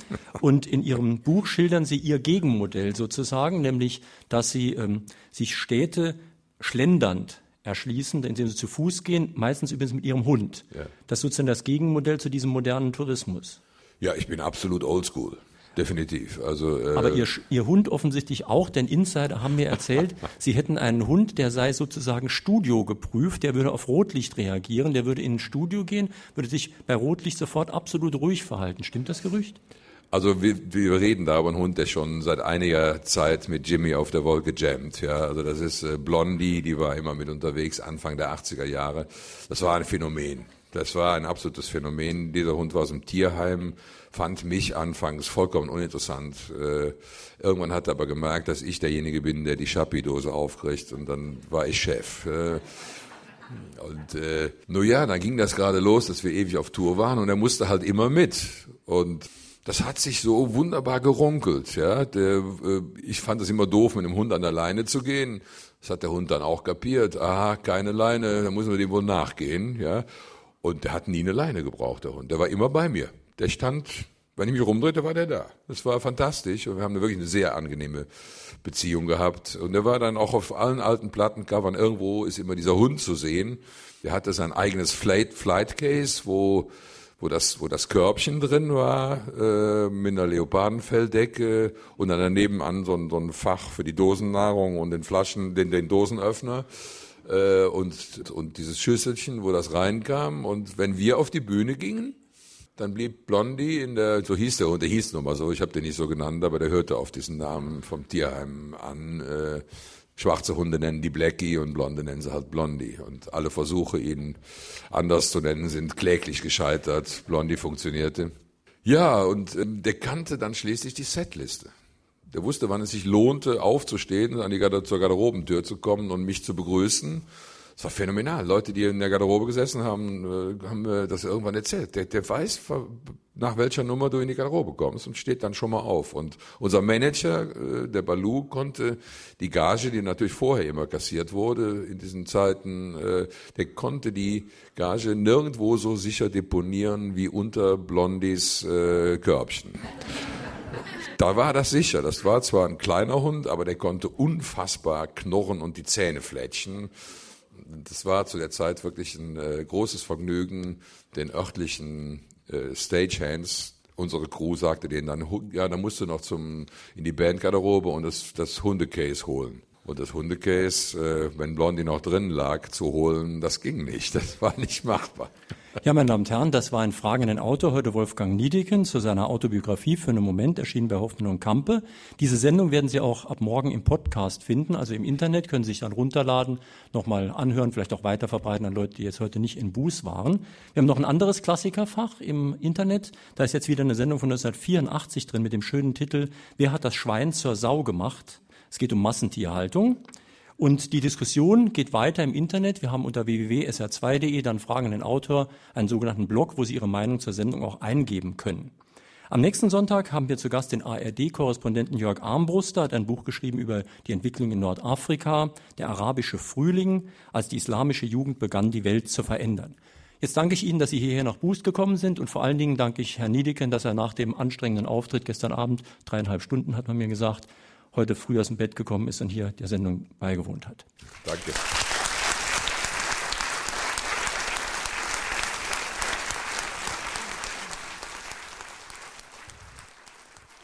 Und in Ihrem Buch schildern Sie Ihr Gegenmodell sozusagen, nämlich, dass Sie ähm, sich Städte schlendernd erschließen, indem sie zu Fuß gehen, meistens übrigens mit ihrem Hund. Ja. Das ist sozusagen das Gegenmodell zu diesem modernen Tourismus. Ja, ich bin absolut oldschool. Definitiv. Also, äh Aber ihr, ihr Hund offensichtlich auch, denn Insider haben mir erzählt, sie hätten einen Hund, der sei sozusagen Studio geprüft, der würde auf Rotlicht reagieren, der würde in ein Studio gehen, würde sich bei Rotlicht sofort absolut ruhig verhalten. Stimmt das Gerücht? Also wir, wir reden da über einen Hund, der schon seit einiger Zeit mit Jimmy auf der Wolke jammt. Ja, also das ist äh, Blondie, die war immer mit unterwegs, Anfang der 80er Jahre. Das war ein Phänomen. Das war ein absolutes Phänomen. Dieser Hund war aus dem Tierheim, fand mich anfangs vollkommen uninteressant. Äh, irgendwann hat er aber gemerkt, dass ich derjenige bin, der die Schappi-Dose aufkriegt und dann war ich Chef. Und äh, nur ja, dann ging das gerade los, dass wir ewig auf Tour waren und er musste halt immer mit. Und das hat sich so wunderbar gerunkelt. Ja, der, äh, ich fand es immer doof, mit dem Hund an der Leine zu gehen. Das hat der Hund dann auch kapiert. Aha, keine Leine, da muss man dem wohl nachgehen. Ja, Und der hat nie eine Leine gebraucht, der Hund. Der war immer bei mir. Der stand, wenn ich mich rumdrehte, war der da. Das war fantastisch und wir haben wirklich eine sehr angenehme Beziehung gehabt. Und der war dann auch auf allen alten Plattencovern, irgendwo ist immer dieser Hund zu sehen. Der hatte sein eigenes Flight, Flight Case, wo wo das, wo das Körbchen drin war, äh, mit einer Leopardenfelldecke und dann daneben an so ein, so ein Fach für die Dosennahrung und den Flaschen, den, den Dosenöffner äh, und, und dieses Schüsselchen, wo das reinkam. Und wenn wir auf die Bühne gingen, dann blieb Blondie in der, so hieß der Hund, der hieß nun mal so, ich habe den nicht so genannt, aber der hörte auf diesen Namen vom Tierheim an. Äh, Schwarze Hunde nennen die Blackie und Blonde nennen sie halt Blondie. Und alle Versuche, ihn anders zu nennen, sind kläglich gescheitert. Blondie funktionierte. Ja, und ähm, der kannte dann schließlich die Setliste. Der wusste, wann es sich lohnte, aufzustehen, an die zur Garderobentür zu kommen und mich zu begrüßen das war phänomenal. Leute, die in der Garderobe gesessen haben, äh, haben mir das irgendwann erzählt. Der, der weiß, nach welcher Nummer du in die Garderobe kommst und steht dann schon mal auf. Und unser Manager, äh, der Balu, konnte die Gage, die natürlich vorher immer kassiert wurde in diesen Zeiten, äh, der konnte die Gage nirgendwo so sicher deponieren wie unter Blondis Körbchen. Da war das sicher. Das war zwar ein kleiner Hund, aber der konnte unfassbar knurren und die Zähne fletschen das war zu der Zeit wirklich ein äh, großes Vergnügen, den örtlichen äh, Stagehands, unsere Crew sagte denen dann, ja, dann musst du noch zum, in die Bandgarderobe und das, das Hundecase holen. Und das Hundecase, äh, wenn Blondie noch drin lag, zu holen, das ging nicht. Das war nicht machbar. Ja, meine Damen und Herren, das war ein Fragen in Auto. Heute Wolfgang Niedeken zu seiner Autobiografie für einen Moment, erschienen bei Hoffmann und Kampe. Diese Sendung werden Sie auch ab morgen im Podcast finden, also im Internet, können Sie sich dann runterladen, nochmal anhören, vielleicht auch weiter verbreiten an Leute, die jetzt heute nicht in Buß waren. Wir haben noch ein anderes Klassikerfach im Internet. Da ist jetzt wieder eine Sendung von 1984 drin mit dem schönen Titel Wer hat das Schwein zur Sau gemacht? Es geht um Massentierhaltung. Und die Diskussion geht weiter im Internet. Wir haben unter www.sr2.de dann Fragen an den Autor einen sogenannten Blog, wo Sie Ihre Meinung zur Sendung auch eingeben können. Am nächsten Sonntag haben wir zu Gast den ARD-Korrespondenten Jörg Armbruster, hat ein Buch geschrieben über die Entwicklung in Nordafrika, der arabische Frühling, als die islamische Jugend begann, die Welt zu verändern. Jetzt danke ich Ihnen, dass Sie hierher nach Boost gekommen sind und vor allen Dingen danke ich Herrn Niedeken, dass er nach dem anstrengenden Auftritt gestern Abend, dreieinhalb Stunden hat man mir gesagt, heute früh aus dem Bett gekommen ist und hier der Sendung beigewohnt hat. Danke.